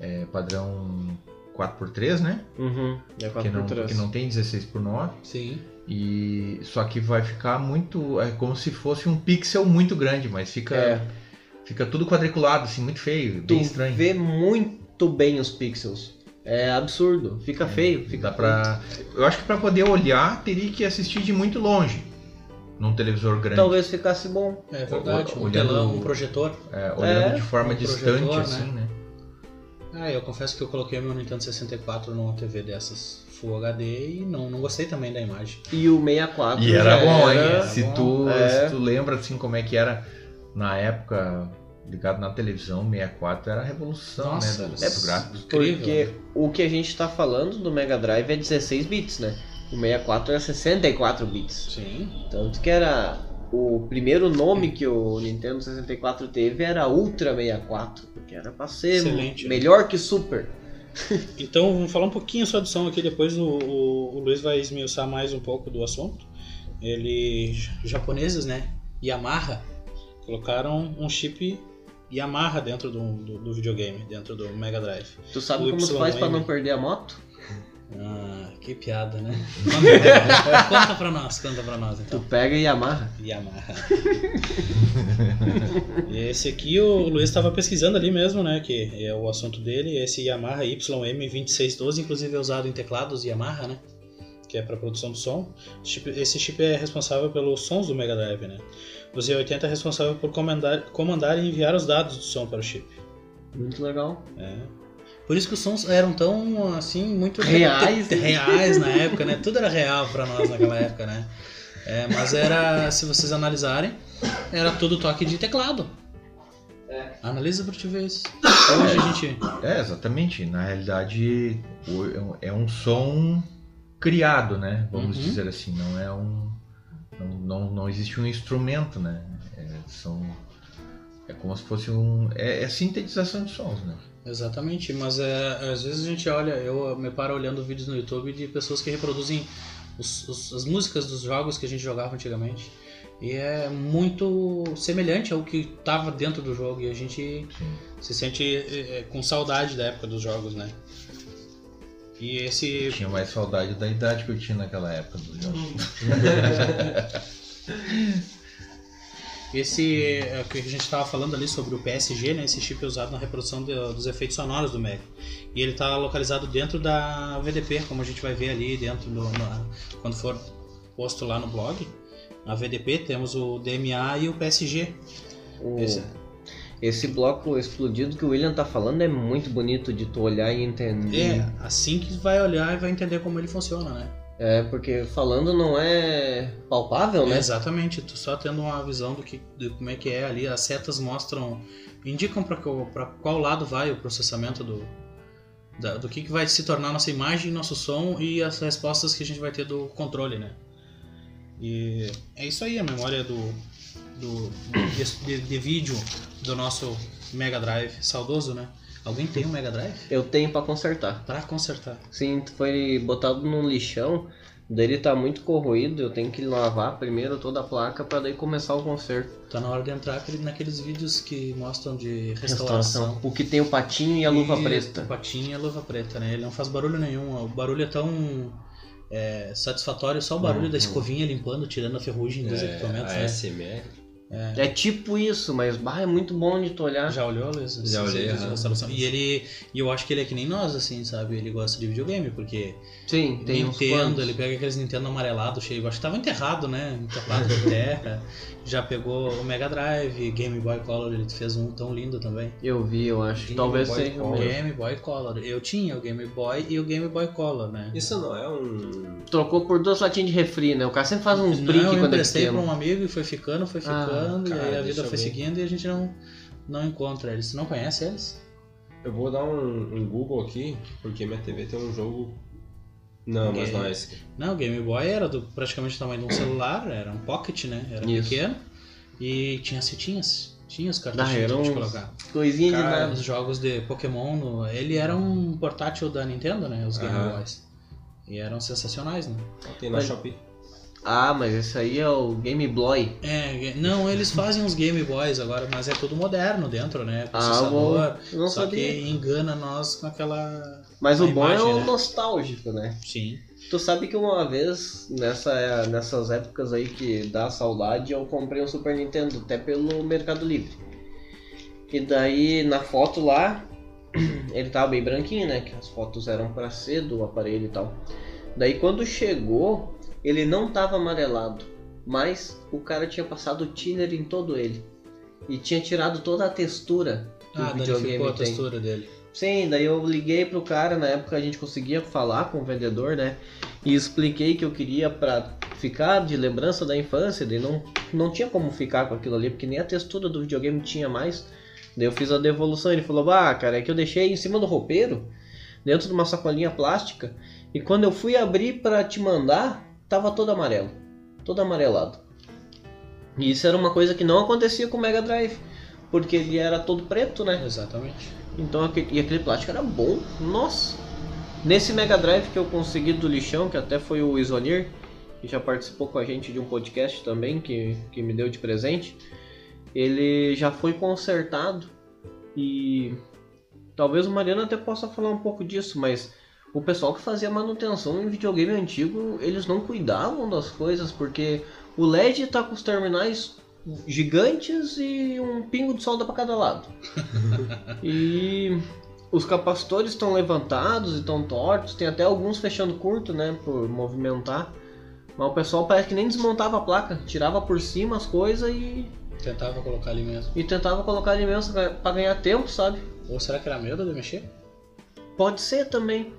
é, padrão 4x3, né? Uhum. É Que não, 4x3. que não tem 16 por 9 Sim. e só que vai ficar muito, é como se fosse um pixel muito grande, mas fica É, fica tudo quadriculado assim, muito feio, tu bem estranho. vê muito bem os pixels. É absurdo. Fica feio. Fica Dá pra, eu acho que para poder olhar teria que assistir de muito longe num televisor grande, Talvez ficasse bom. É verdade. Um Olhando- telão, um projetor. É, olhando É, de forma um distante projetor, assim, né? Ah, eu confesso que eu coloquei meu Nintendo 64 numa TV dessas Full HD e não, não gostei também da imagem. E o 64 E era bom, hein? era- Se bom. tu, É. se tu lembra assim como é que era na época, ligado na televisão, 64 era a revolução, Nossa, né? Dos, é dos gráficos. incrível. Porque o que a gente tá falando do Mega Drive é 16 bits, né? O 64 era 64 bits. Sim. Tanto que era. O primeiro nome que o Nintendo 64 teve era Ultra 64, porque era pra ser Excelente, né? melhor que Super. Então, vamos falar um pouquinho só do som aqui, depois o, o, o Luiz vai esmiuçar mais um pouco do assunto. Ele, japoneses, né, Yamaha, colocaram um chip Yamaha dentro do, do, do videogame, dentro do Mega Drive. Tu sabe O como tu faz pra não perder a moto? Que piada, né? Conta, conta pra nós, conta pra nós Tu então. pega e amarra. Yamaha. E esse aqui o Luiz estava pesquisando ali mesmo, né? Que é o assunto dele. Esse Yamaha YM2612, inclusive é usado em teclados Yamaha, né? Que é para produção do som. Esse chip, esse chip é responsável pelos sons do Mega Drive, né? O Z80 é responsável por comandar, comandar e enviar os dados do som para o chip. Muito legal. É. Por isso que os sons eram tão, assim, muito Reais, hein? reais na época, né? Tudo era real pra nós naquela época, né? É, mas era, se vocês analisarem, era tudo toque de teclado. É. Analisa pra te ver isso. Hoje a gente. É, exatamente. Na realidade, o- é um som criado, né? Vamos Uhum. dizer assim. Não é um. Não, não, não existe um instrumento, né? É, são. É como se fosse um. É, é sintetização de sons, né? Exatamente, mas é, às vezes a gente olha, eu me paro olhando vídeos no YouTube de pessoas que reproduzem os- os- as músicas dos jogos que a gente jogava antigamente. E é muito semelhante ao que estava dentro do jogo e a gente Sim. se sente é, com saudade da época dos jogos, né? E esse. Eu tinha mais saudade da idade que eu tinha naquela época dos jogos. Esse é, que a gente estava falando ali sobre o PSG, né? Esse chip é usado na reprodução de- dos efeitos sonoros do Mega. E ele está localizado dentro da VDP, como a gente vai ver ali dentro do, na- quando for posto lá no blog. Na VDP temos o DMA e o PSG. O- Esse- Esse bloco explodido que o William tá falando é muito bonito de tu olhar e entender. É assim que vai olhar e vai entender como ele funciona, né? É, porque falando não é palpável, né? Exatamente, tu só tendo uma visão do que, de como é que é ali, as setas mostram, indicam para qual lado vai o processamento do, da- do que, que vai se tornar nossa imagem, nosso som e as respostas que a gente vai ter do controle, né? E é isso aí, a memória do, do de, de- de vídeo do nosso Mega Drive, saudoso, né? Alguém tem um Mega Drive? Eu tenho pra consertar. Para consertar. Sim, foi botado num lixão, daí ele tá muito corroído, eu tenho que lavar primeiro toda a placa pra daí começar o conserto. Tá na hora de entrar aquele- naqueles vídeos que mostram de restauração. O que tem o patinho e a luva E preta. O patinho e a luva preta, né? Ele não faz barulho nenhum. O barulho é tão é, satisfatório, só o barulho Uhum. da escovinha limpando, tirando a ferrugem dos É, equipamentos, a né? SMR. É tipo isso, mas bah, é muito bom de tu olhar. Já olhou, Luiz? Já olhei, de restauração? E ele. E eu acho que ele é que nem nós, assim, sabe? Ele gosta de videogame, porque Sim, tem Nintendo, ele pega aqueles Nintendo amarelado cheio, acho que tava enterrado, né? Enterrado em terra. Já pegou o Mega Drive, Game Boy Color, ele fez um tão lindo também. Eu vi, eu acho. Game Talvez Boy seja o. Game Boy Color. Eu tinha o Game Boy e o Game Boy Color, né? Isso não é um. Trocou por duas latinhas de refri, né? O cara sempre faz uns brinques eu quando é emprestei pra pequeno. um amigo e foi ficando, foi Ah, ficando, e cara, aí a vida eu foi ver. seguindo e a gente não, não encontra eles. Você não conhece eles? Eu vou dar um, um Google aqui, porque minha TV tem um jogo. Não, mas Game- não é esse. Não, o Game Boy era do, praticamente do tamanho de um celular, era um pocket, né? Era Isso. pequeno. E tinha setinhas. Tinha os cartuchos Ah, de colocar. Coisinha de Cara, nada. Os jogos de Pokémon, no- ele era um portátil da Nintendo, né? Os Game. Boys. E eram sensacionais, né? Tem na Mas- Shopee. Ah, mas esse aí é o Game Boy. É, não, eles fazem uns Game Boys agora, mas é tudo moderno dentro, né? Ah, Processador. Eu não só sabia. que engana nós com aquela. Mas a o bom é imagem, o né? nostálgico, né? Sim. Tu sabe que uma vez, nessa, nessas épocas aí que dá saudade, eu comprei um Super Nintendo, até pelo Mercado Livre. E daí, na foto lá, ele tava bem branquinho, né? Que as fotos eram pra ser do aparelho e tal. Daí, quando chegou, ele não tava amarelado, mas o cara tinha passado o thinner em todo ele. E tinha tirado toda a textura que Ah, o videogame danificou a tem. textura dele. Sim, daí eu liguei pro cara, na época a gente conseguia falar com o vendedor, né? E expliquei que eu queria pra ficar de lembrança da infância, daí não, não tinha como ficar com aquilo ali, porque nem a textura do videogame tinha mais. Daí eu fiz a devolução, ele falou, ah, cara, é que eu deixei em cima do roupeiro, dentro de uma sacolinha plástica, e quando eu fui abrir pra te mandar, tava todo amarelo, todo amarelado. E isso era uma coisa que não acontecia com o Mega Drive, porque ele era todo preto, né? Exatamente. Então e aquele plástico era bom, nossa. Nesse Mega Drive que eu consegui do lixão, que até foi o Isonir, que já participou com a gente de um podcast também, que, que me deu de presente, ele já foi consertado e talvez o Mariano até possa falar um pouco disso, mas o pessoal que fazia manutenção em videogame antigo, eles não cuidavam das coisas, porque o LED tá com os terminais gigantes e um pingo de solda para cada lado. E os capacitores estão levantados e estão tortos, tem até alguns fechando curto, né, por movimentar. Mas o pessoal parece que nem desmontava a placa, tirava por cima as coisas e, Tentava colocar ali mesmo. e tentava colocar ali mesmo pra ganhar tempo, sabe? Ou será que era medo de mexer? Pode ser também.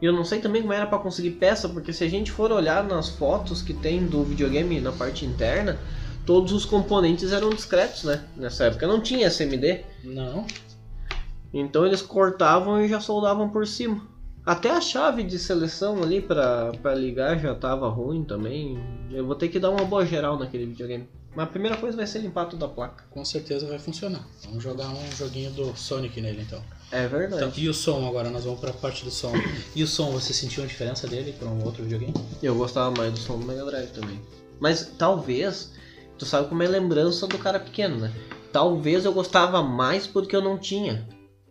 E eu não sei também como era pra conseguir peça, porque se a gente for olhar nas fotos que tem do videogame na parte interna, todos os componentes eram discretos, né? Nessa época não tinha SMD. Não. Então eles cortavam e já soldavam por cima. Até a chave de seleção ali pra, pra ligar já tava ruim também. Eu vou ter que dar uma boa geral naquele videogame. Mas a primeira coisa vai ser limpar toda a placa. Com certeza vai funcionar. Vamos jogar um joguinho do Sonic nele então. É Então, verdade. e o som agora? Nós vamos pra parte do som. E o som, você sentiu a diferença dele para um outro videogame? Eu gostava mais do som do Mega Drive também. Mas talvez, tu sabe como é lembrança do cara pequeno, né? Talvez eu gostava mais porque eu não tinha.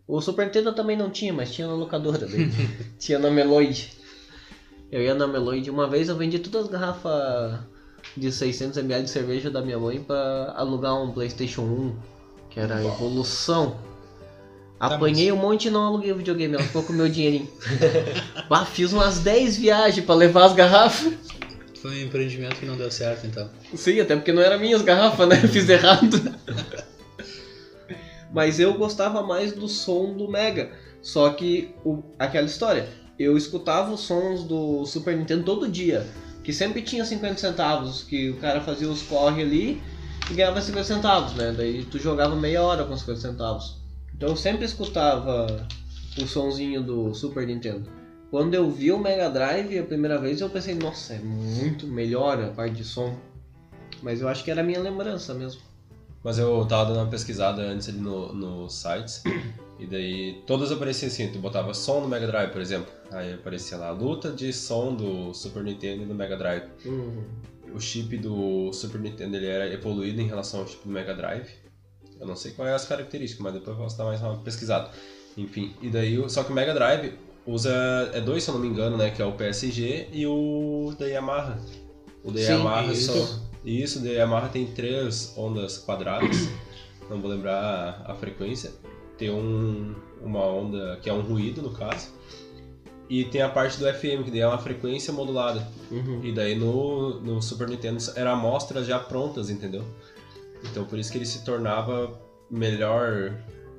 O Super Nintendo também não tinha, mas tinha na locadora dele. tinha na Meloid. Eu ia na Meloid. Uma vez eu vendi todas as garrafas de 600ml de cerveja da minha mãe pra alugar um PlayStation 1, que era a evolução. Tá, Apanhei um monte e não aluguei o videogame, ela ficou com o meu dinheirinho. ah, fiz umas 10 viagens pra levar as garrafas. Foi um empreendimento que não deu certo então. Sim, até porque não eram minhas garrafas, né? Fiz errado. Mas eu gostava mais do som do Mega. Só que o- aquela história, eu escutava os sons do Super Nintendo todo dia. Que sempre tinha 50 centavos, que o cara fazia os corre ali e ganhava 50 centavos, né? Daí tu jogava meia hora com 50 centavos. Então eu sempre escutava o sonzinho do Super Nintendo. Quando eu vi o Mega Drive a primeira vez, eu pensei, nossa, é muito melhor a parte de som. Mas eu acho que era a minha lembrança mesmo. Mas eu tava dando uma pesquisada antes ali no, nos sites. E daí todas apareciam assim, tu botava som no Mega Drive, por exemplo. Aí aparecia lá a luta de som do Super Nintendo e do Mega Drive. O chip do Super Nintendo ele era evoluído em relação ao chip do Mega Drive. Eu não sei quais é as características, mas depois eu posso dar mais uma pesquisada. Enfim, e daí, só que o Mega Drive usa, é dois se eu não me engano, né, que é o PSG e o da Yamaha. O da Sim, Yamaha isso. só... Isso, de Yamaha tem três ondas quadradas, não vou lembrar a, a frequência. Tem um, uma onda que é um ruído, no caso. E tem a parte do FM, que daí é uma frequência modulada. Uhum. E daí no, no Super Nintendo era amostras já prontas, entendeu? Então por isso que ele se tornava melhor,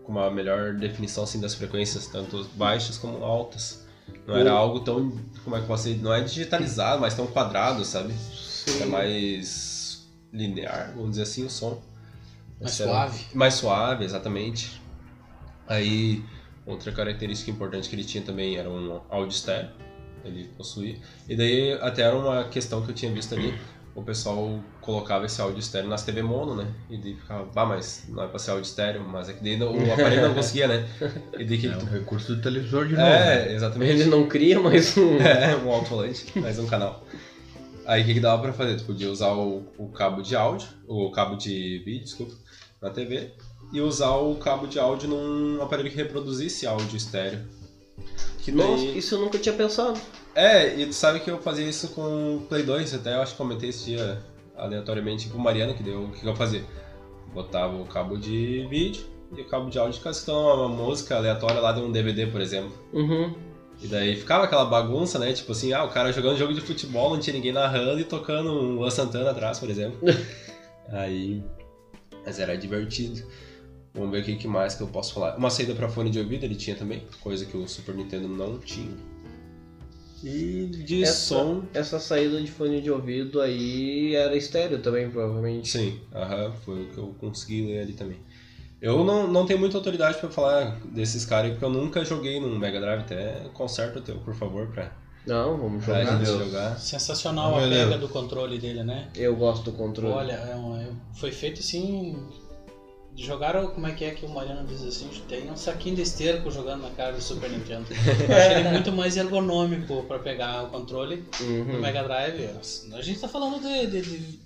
com uma melhor definição assim, das frequências, tanto baixas como altas. Não era algo tão, como é que posso dizer, não é digitalizado, mas tão quadrado, sabe? Sim. É mais linear, vamos dizer assim, o som. Mais Esse suave. Mais suave, exatamente. Aí, outra característica importante que ele tinha também era um áudio estéreo, ele possuía. E daí, até era uma questão que eu tinha visto ali, o pessoal colocava esse áudio estéreo nas TV mono, né? E daí ficava, bah, mas não é pra ser áudio estéreo, mas é que daí não- o aparelho não conseguia, né? E daí que É um recurso do televisor de novo. né? É, exatamente. Ele não cria mais um. É, um alto-falante, mais um canal. Aí o que, que dava pra fazer? Tu podia usar o, o cabo de áudio, o cabo de vídeo, desculpa, na TV, e usar o cabo de áudio num aparelho que reproduzisse áudio estéreo. Que daí... Nossa, isso eu nunca tinha pensado. É, e tu sabe que eu fazia isso com o Play 2, até eu acho que comentei esse dia aleatoriamente com o Mariano, que deu o que, eu fazia. Botava o cabo de vídeo e o cabo de áudio escutando uma música aleatória lá de um DVD, por exemplo. Uhum. E daí ficava aquela bagunça, né? Tipo assim, ah, o cara jogando jogo de futebol, não tinha ninguém narrando e tocando um Luan Santana atrás, por exemplo. Aí. Mas era divertido. Vamos ver o que que mais que eu posso falar. Uma saída pra fone de ouvido ele tinha também, coisa que o Super Nintendo não tinha. E de Essa- som. Essa saída de fone de ouvido aí era estéreo também, provavelmente. Sim, aham, foi o que eu consegui ler ali também. Eu não, não tenho muita autoridade pra falar desses caras aí, porque eu nunca joguei num Mega Drive. Até conserta o teu, por favor, pra, Não, vamos pra jogar. Deus. jogar. Sensacional Meu a pega do controle dele, né? Eu gosto do controle. Olha, é um- é- foi feito assim. Jogaram, como é que é que o Mariano diz assim? Tem um saquinho de esterco jogando na cara do Super Nintendo. Eu achei ele muito mais ergonômico pra pegar o controle Uhum. do Mega Drive. A gente tá falando de, de- de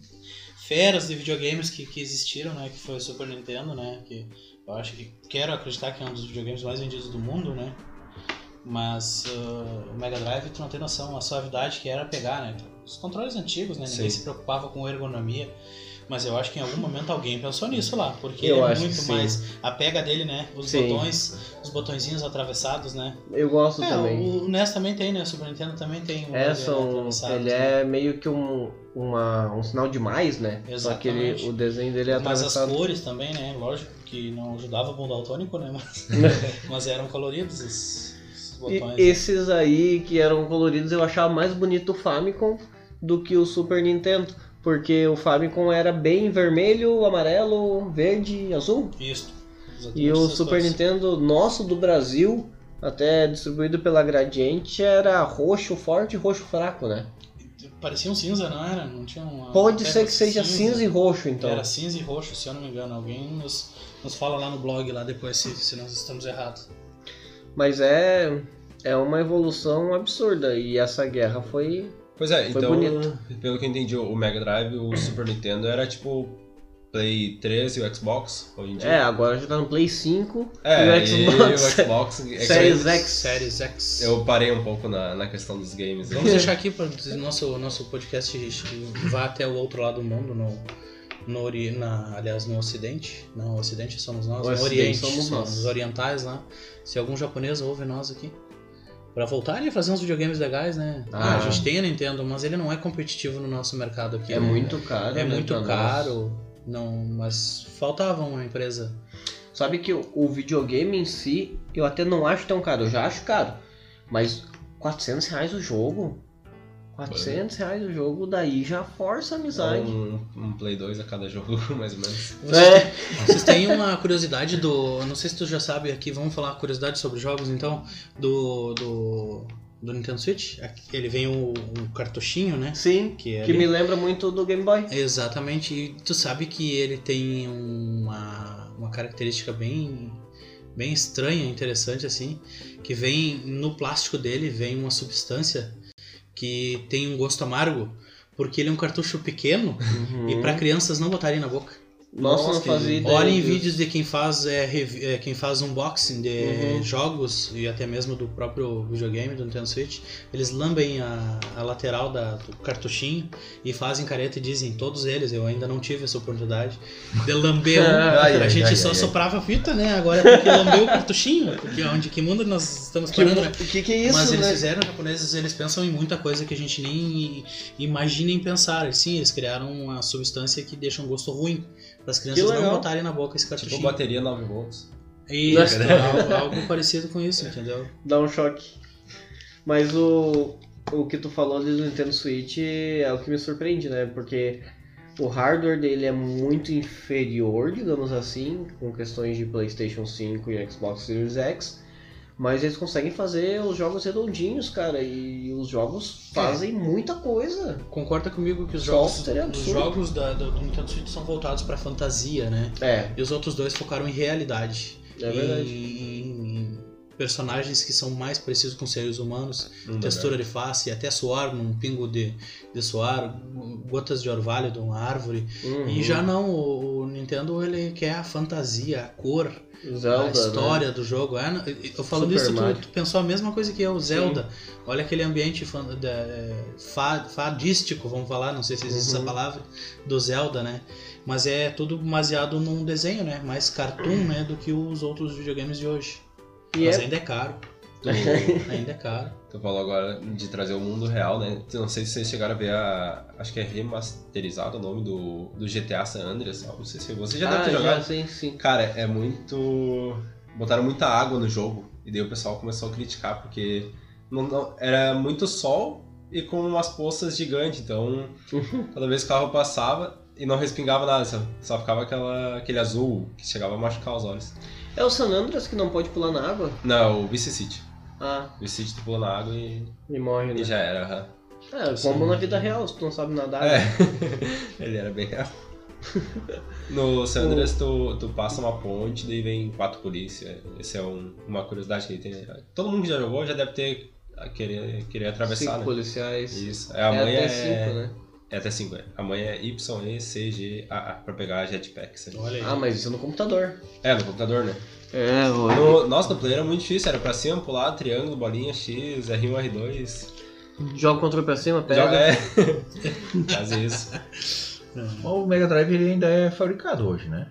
feras de videogames que, que existiram, né? Que foi o Super Nintendo, né? Que eu acho que quero acreditar que é um dos videogames mais vendidos do mundo, né? Mas uh, o Mega Drive, tu não tem noção a suavidade que era pegar, né? Os controles antigos, né? Ninguém Sim. se preocupava com ergonomia. Mas eu acho que em algum momento alguém pensou nisso lá, porque Eu é muito mais a pega dele, né? Os Sim. botões, os botõezinhos atravessados, né? Eu gosto É, também. o NES também tem, né? O Super Nintendo também tem um É, são, atravessado, ele né? é meio que um, uma, um sinal de mais, né? Só que ele, Exatamente. o desenho dele é Mas as atravessado. cores também, né? Lógico que não ajudava o bom daltônico, né? Mas, mas eram coloridos os, os E botões. né? esses aí que eram coloridos eu achava mais bonito o Famicom do que o Super Nintendo. Porque o Famicom era bem vermelho, amarelo, verde, azul. Isso. Exatamente E o Super cores. Nintendo nosso do Brasil, até distribuído pela Gradiente, era roxo forte e roxo fraco, né? Parecia um cinza, não era? Não tinha uma. Pode ser que seja cinza e roxo, então. Era cinza e roxo, se eu não me engano. Alguém nos, nos fala lá no blog lá depois se, se nós estamos errados. Mas é, é uma evolução absurda. E essa guerra foi. Pois é, Foi então, bonito. pelo que eu entendi, o Mega Drive e o Super Nintendo era tipo Play 3 e o Xbox hoje em dia. É, agora já tá no Play 5 É, e o Xbox. o Xbox. é Series X. Séries X. Eu parei um pouco na, na questão dos games. Vamos deixar aqui para o nosso, nosso podcast vá até o outro lado do mundo, no, no ori, na, aliás, no Ocidente. Não, Ocidente somos nós, O no Ocidente Oriente somos nós. os orientais lá. Se algum japonês ouve nós aqui. Pra voltarem a fazer uns videogames legais, né? Ah. a gente tem a Nintendo, mas ele não é competitivo no nosso mercado aqui. É né? muito caro. É né, muito pra nós. caro. Não, mas faltava uma empresa. Sabe que o, o videogame em si, eu até não acho tão caro. Eu já acho caro. Mas 400 reais o jogo? 400 reais o jogo, daí já força a amizade. Um, um Play 2 a cada jogo, mais ou menos. É. Vocês têm uma curiosidade do. Não sei se tu já sabe aqui, vamos falar curiosidade sobre jogos então. Do. Do, do Nintendo Switch. Ele vem um, um cartuchinho, né? Sim, Que, é que me lembra muito do Game Boy. Exatamente. E tu sabe que ele tem uma, uma característica bem. Bem estranha, interessante assim, que vem no plástico dele vem uma substância que tem um gosto amargo, porque ele é um cartucho pequeno Uhum. e para crianças não botarem na boca. Nossa, não Nossa, que- fazia ideia. Olhem disso. vídeos de quem faz, é, é, quem faz unboxing de Uhum. jogos e até mesmo do próprio videogame do Nintendo Switch. Eles lambem a, a lateral da, do cartuchinho e fazem careta e dizem, todos eles, eu ainda não tive essa oportunidade, de lamber um. Ai, a ai, gente ai, só ai, soprava a fita, né? Agora tem que lamber o cartuchinho, porque onde que mundo nós estamos Que, parando, né? que que é isso, Mas eles né? fizeram, os japoneses, eles pensam em muita coisa que a gente nem imagina em pensar. Sim, eles criaram uma substância que deixa um gosto ruim para as crianças Que não botarem na boca esse Tipo cartuchinho. bateria 9 volts. Isso, algo, algo parecido com isso, entendeu? Dá um choque. Mas o, o que tu falou ali do Nintendo Switch é o que me surpreende, né? Porque o hardware dele é muito inferior, digamos assim, com questões de PlayStation 5 e Xbox Series X. Mas eles conseguem fazer os jogos redondinhos, cara, e os jogos fazem muita coisa. Concorda comigo que os jogos, é os jogos da, do, do Nintendo Switch são voltados para fantasia, né? É, E os outros dois focaram em realidade. é verdade. Em personagens que são mais parecidos com seres humanos. Dá textura de face, até suor num pingo de, de suor, gotas de orvalho de uma árvore. Uhum. E já não, o, o Nintendo ele quer a fantasia, a cor, Zelda, a né? história do jogo. É, eu falo Super disso, tu, tu pensou a mesma coisa que eu, Zelda. Olha aquele ambiente é, fa- fadístico, vamos falar, não sei se existe Uhum. essa palavra, do Zelda, né? Mas é tudo baseado num desenho, né? Mais cartoon, né? Do que os outros videogames de hoje. E Mas é, ainda é caro. Tu, Ainda é caro. tu falou agora de trazer o mundo real, né? Não sei se vocês chegaram a ver a. Acho que é remasterizado o nome do, do GTA San Andreas. Não sei se você já deve ah, ter já, jogado. sim, sim. Cara, é muito. Botaram muita água no jogo. E daí o pessoal começou a criticar, porque não, não- era muito sol e com umas poças gigantes. Então, toda vez que o carro passava e não respingava nada, só, só ficava aquela, aquele azul que chegava a machucar os olhos. É o San Andreas que não pode pular na água? Não, o Vice City. Ah, O Vice City tu pula na água e, e morre, né? e já era. aham. É, como na vida real, se tu não sabe nadar. É, né? ele era bem real. No San Andreas tu, tu passa uma ponte, daí vem quatro polícias. Essa é um- uma curiosidade que ele tem. né? Todo mundo que já jogou já deve ter querer, querer atravessar, Cinco né? policiais. Isso. A É mãe até é, cinco, né? É até 5, é. A mãe é Y, E, C, G, A, A, pra pegar a jetpack. sabe? Olha aí. Ah, mas isso é no computador. É, no computador, né? É, No, nossa, no player era muito difícil, era pra cima, pular, triângulo, bolinha, X, R1, R2. Joga o controle pra cima, pega. Joga, é. Fazer isso. Mas O Mega Drive ele ainda é fabricado hoje, né?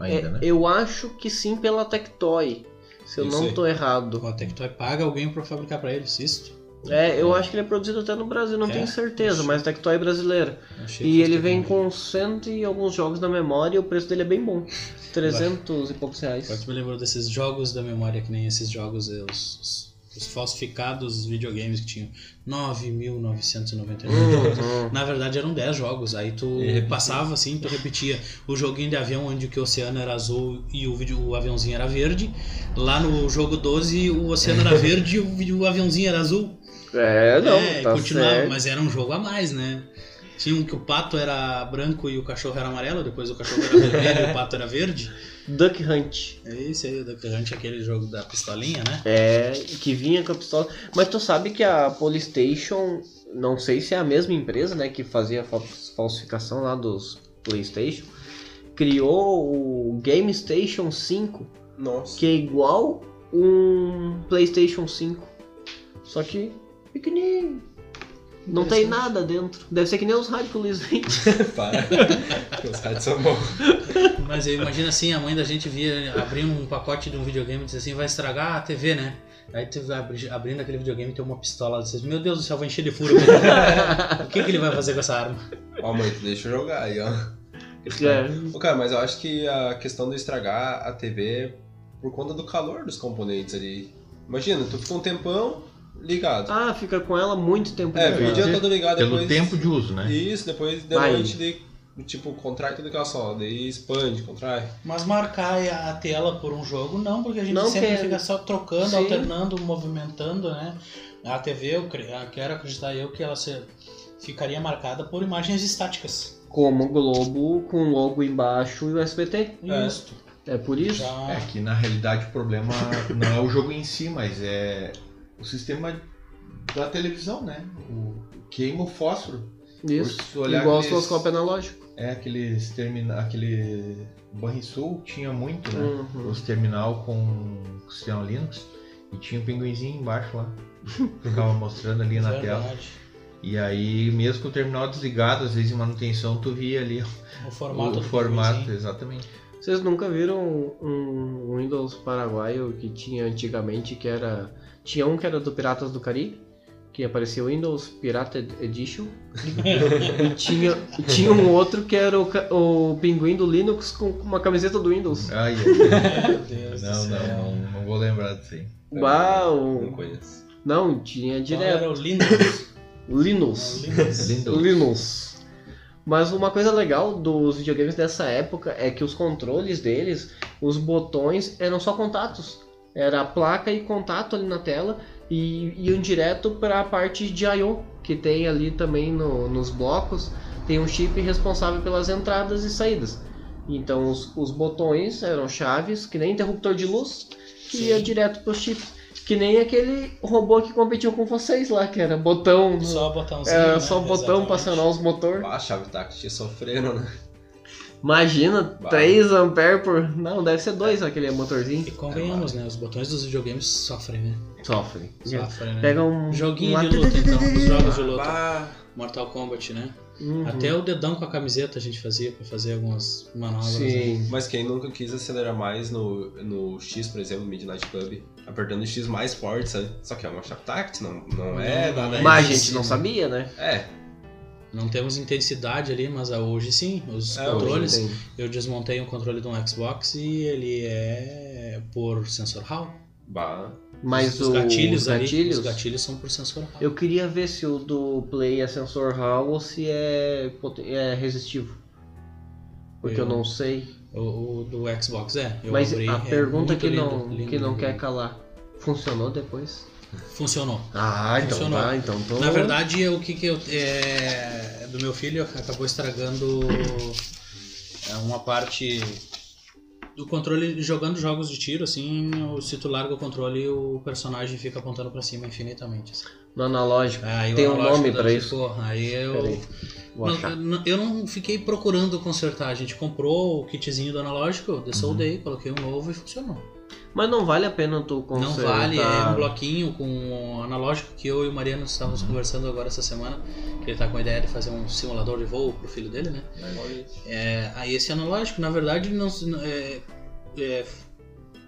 Ainda, É, né? Eu acho que sim pela Tectoy. Se eu Isso não aí. tô errado. O Tectoy paga alguém pra fabricar pra eles, isso? É, eu acho que ele é produzido até no Brasil, não É? tenho certeza, mas a Tectoy é brasileira. Achei E ele vem com cento e alguns jogos na memória e o preço dele é bem bom. 300 e poucos Agora reais. tu me lembrou desses jogos da memória, que nem esses jogos, eh, os, os- os falsificados videogames que tinham 9.999. Uhum. Na verdade eram 10 jogos, aí tu E repetia. passava assim, tu repetia o joguinho de avião onde que o oceano era azul e o, vídeo, o aviãozinho era verde. Lá no jogo 12 o oceano era verde e o, vídeo- o aviãozinho era azul. É, não, é, tá continuava, certo. mas era um jogo a mais, né? Tinha um que o pato era branco e o cachorro era amarelo, depois o cachorro era vermelho e o pato era verde. Duck Hunt. É isso aí, o Duck Hunt, aquele jogo da pistolinha, né? É, que vinha com a pistola. Mas tu sabe que a Polystation, não sei se é a mesma empresa, né, que fazia falsificação lá dos PlayStation, criou o Game Station 5, Nossa. que é igual um PlayStation 5, só que pequenininho. Não tem nada dentro. Deve ser que nem os rádios que o Luiz vende. Para. Os caras são bons. Mas eu imagino assim, a mãe da gente via abrindo um pacote de um videogame e disse assim, vai estragar a TV, né? Aí tu abrindo aquele videogame tem uma pistola, diz, meu Deus do céu, vai encher de furo. o que, que ele vai fazer com essa arma? Ó, mãe, tu deixa eu jogar aí, ó. É. Ô, cara, mas eu acho que a questão de estragar a TV é por conta do calor dos componentes ali. Imagina, tu fica um tempão ligado. Ah, fica com ela muito tempo. é, ligado. o dia todo ligado Pelo depois. tempo de uso, né? Isso, depois de Vai. noite, de, tipo, contrai tudo aquela só, daí expande, contrai. Mas marcar a tela por um jogo, não, porque a gente Não, sempre fica só trocando, Sim. alternando, movimentando, né? A TV, eu quero acreditar eu que ela se- ficaria marcada por imagens estáticas. Como o Globo com logo embaixo e o SBT. É. Isso. É por isso? Já... É que na realidade o problema não é o jogo em si, mas é o sistema da televisão, né? O queima o fósforo. Isso. Igual aqueles- osciloscópio analógico. É aqueles terminal. Aquele. Banrisul tinha muito, né? Uhum. Os terminal com sistema Linux. E tinha o pinguinzinho embaixo lá. Ficava mostrando ali na tela. Verdade. E aí, mesmo com o terminal desligado, às vezes em manutenção, tu via ali O formato o do formato, exatamente. Vocês nunca viram um Windows paraguaio que tinha antigamente que era. Tinha um que era do Piratas do Caribe, que aparecia o Windows Pirata Edition. e tinha, tinha um outro que era o, o pinguim do Linux com uma camiseta do Windows. Ai, ai, Meu Deus não, do não, céu. não, não vou lembrar disso aí. Bah, Não o- conheço. Não, tinha Então era direto. o Linux. Linux. Linux. Lindo. Linux. Mas uma coisa legal dos videogames dessa época é que os controles deles, os botões eram só contatos. Era a placa e contato ali na tela e iam direto para a parte de I/O que tem ali também no- nos blocos. Tem um chip responsável pelas entradas e saídas. Então os, os botões eram chaves, que nem interruptor de luz, que ia Sim. direto para os chips. Que nem aquele robô que competiu com vocês lá, que era botão. no- Só botãozinho. era né? só botão Exatamente. pra acionar os motor. Ah, a chave táctil sofreram, né? Imagina, Bah. 3 ampere por. Não, deve ser 2 aquele motorzinho. E convenhamos, né? Os botões dos videogames sofrem, né? Sofre. Sofrem, né? Pega um. Joguinho um de luta, então. Os jogos de luta. Ah, Mortal Kombat, né? Uhum. Até o dedão com a camiseta a gente fazia pra fazer algumas manobras. né? Sim. mas quem nunca quis acelerar mais no, no X, por exemplo, Midnight Club, apertando o X mais forte, sabe? Só que é uma chave táctil, não, não é nada. é Mas a gente não né? sabia, né? É, Não temos intensidade ali, mas ah, hoje sim. Os É, controles. Eu desmontei um controle de um Xbox e ele é por sensor HAL. bah. Mas os o- gatilhos os ali, gatilhos. os gatilhos são por sensor HAL. Eu queria ver se o do Play é sensor HAL ou se é, é resistivo. Porque eu, Eu- não sei. O, o do Xbox é. Eu Mas abri, a é pergunta muito que lindo, não, lindo, que não lindo. quer calar. Funcionou depois? Funcionou. Ah, então Funcionou. tá, então tô... Na verdade, o que que eu. É, do meu filho acabou estragando é, uma parte do controle. Jogando jogos de tiro, assim, se tu larga o controle, o personagem fica apontando pra cima infinitamente. assim. No analógico. O Tem um nome dá pra tipo, isso? Aí eu. Não, eu não fiquei procurando consertar. A gente comprou o kitzinho do analógico, eu dessoldei, coloquei um novo e funcionou. Mas não vale a pena tu consertar. Não vale, é um bloquinho com um analógico que eu e o Mariano estávamos conversando agora essa semana, que ele tá com a ideia de fazer um simulador de voo pro filho dele, né? É, aí esse analógico, na verdade, não se- é, é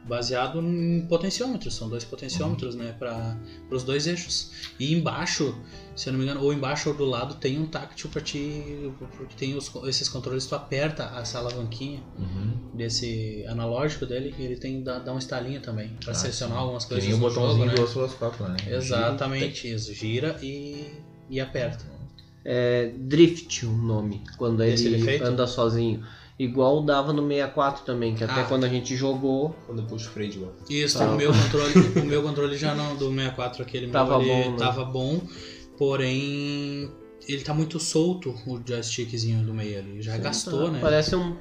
baseado em potenciômetros, são dois potenciômetros, né, para os dois eixos. E embaixo, se eu não me engano, ou embaixo ou do lado tem um táctil para ti, porque tem os, esses controles tu aperta essa alavanquinha Uhum. desse analógico dele e ele tem dá, dá um estalinho também para Ah, selecionar sim. algumas coisas o no botãozinho jogo, do né? osciloscópio, né? Exatamente, isso, gira e, e aperta. É Drift o nome, quando ele efeito? anda sozinho. Igual dava no 64 também, que até Ah. quando a gente jogou, Quando eu puxo o freio de mão. Isso, Tá. o meu controle, o meu controle já não, do 64 aquele meu, Tava ele bom, né? tava bom, porém ele tá muito solto o joystickzinho do meio ali, já gastou, tá, né? parece um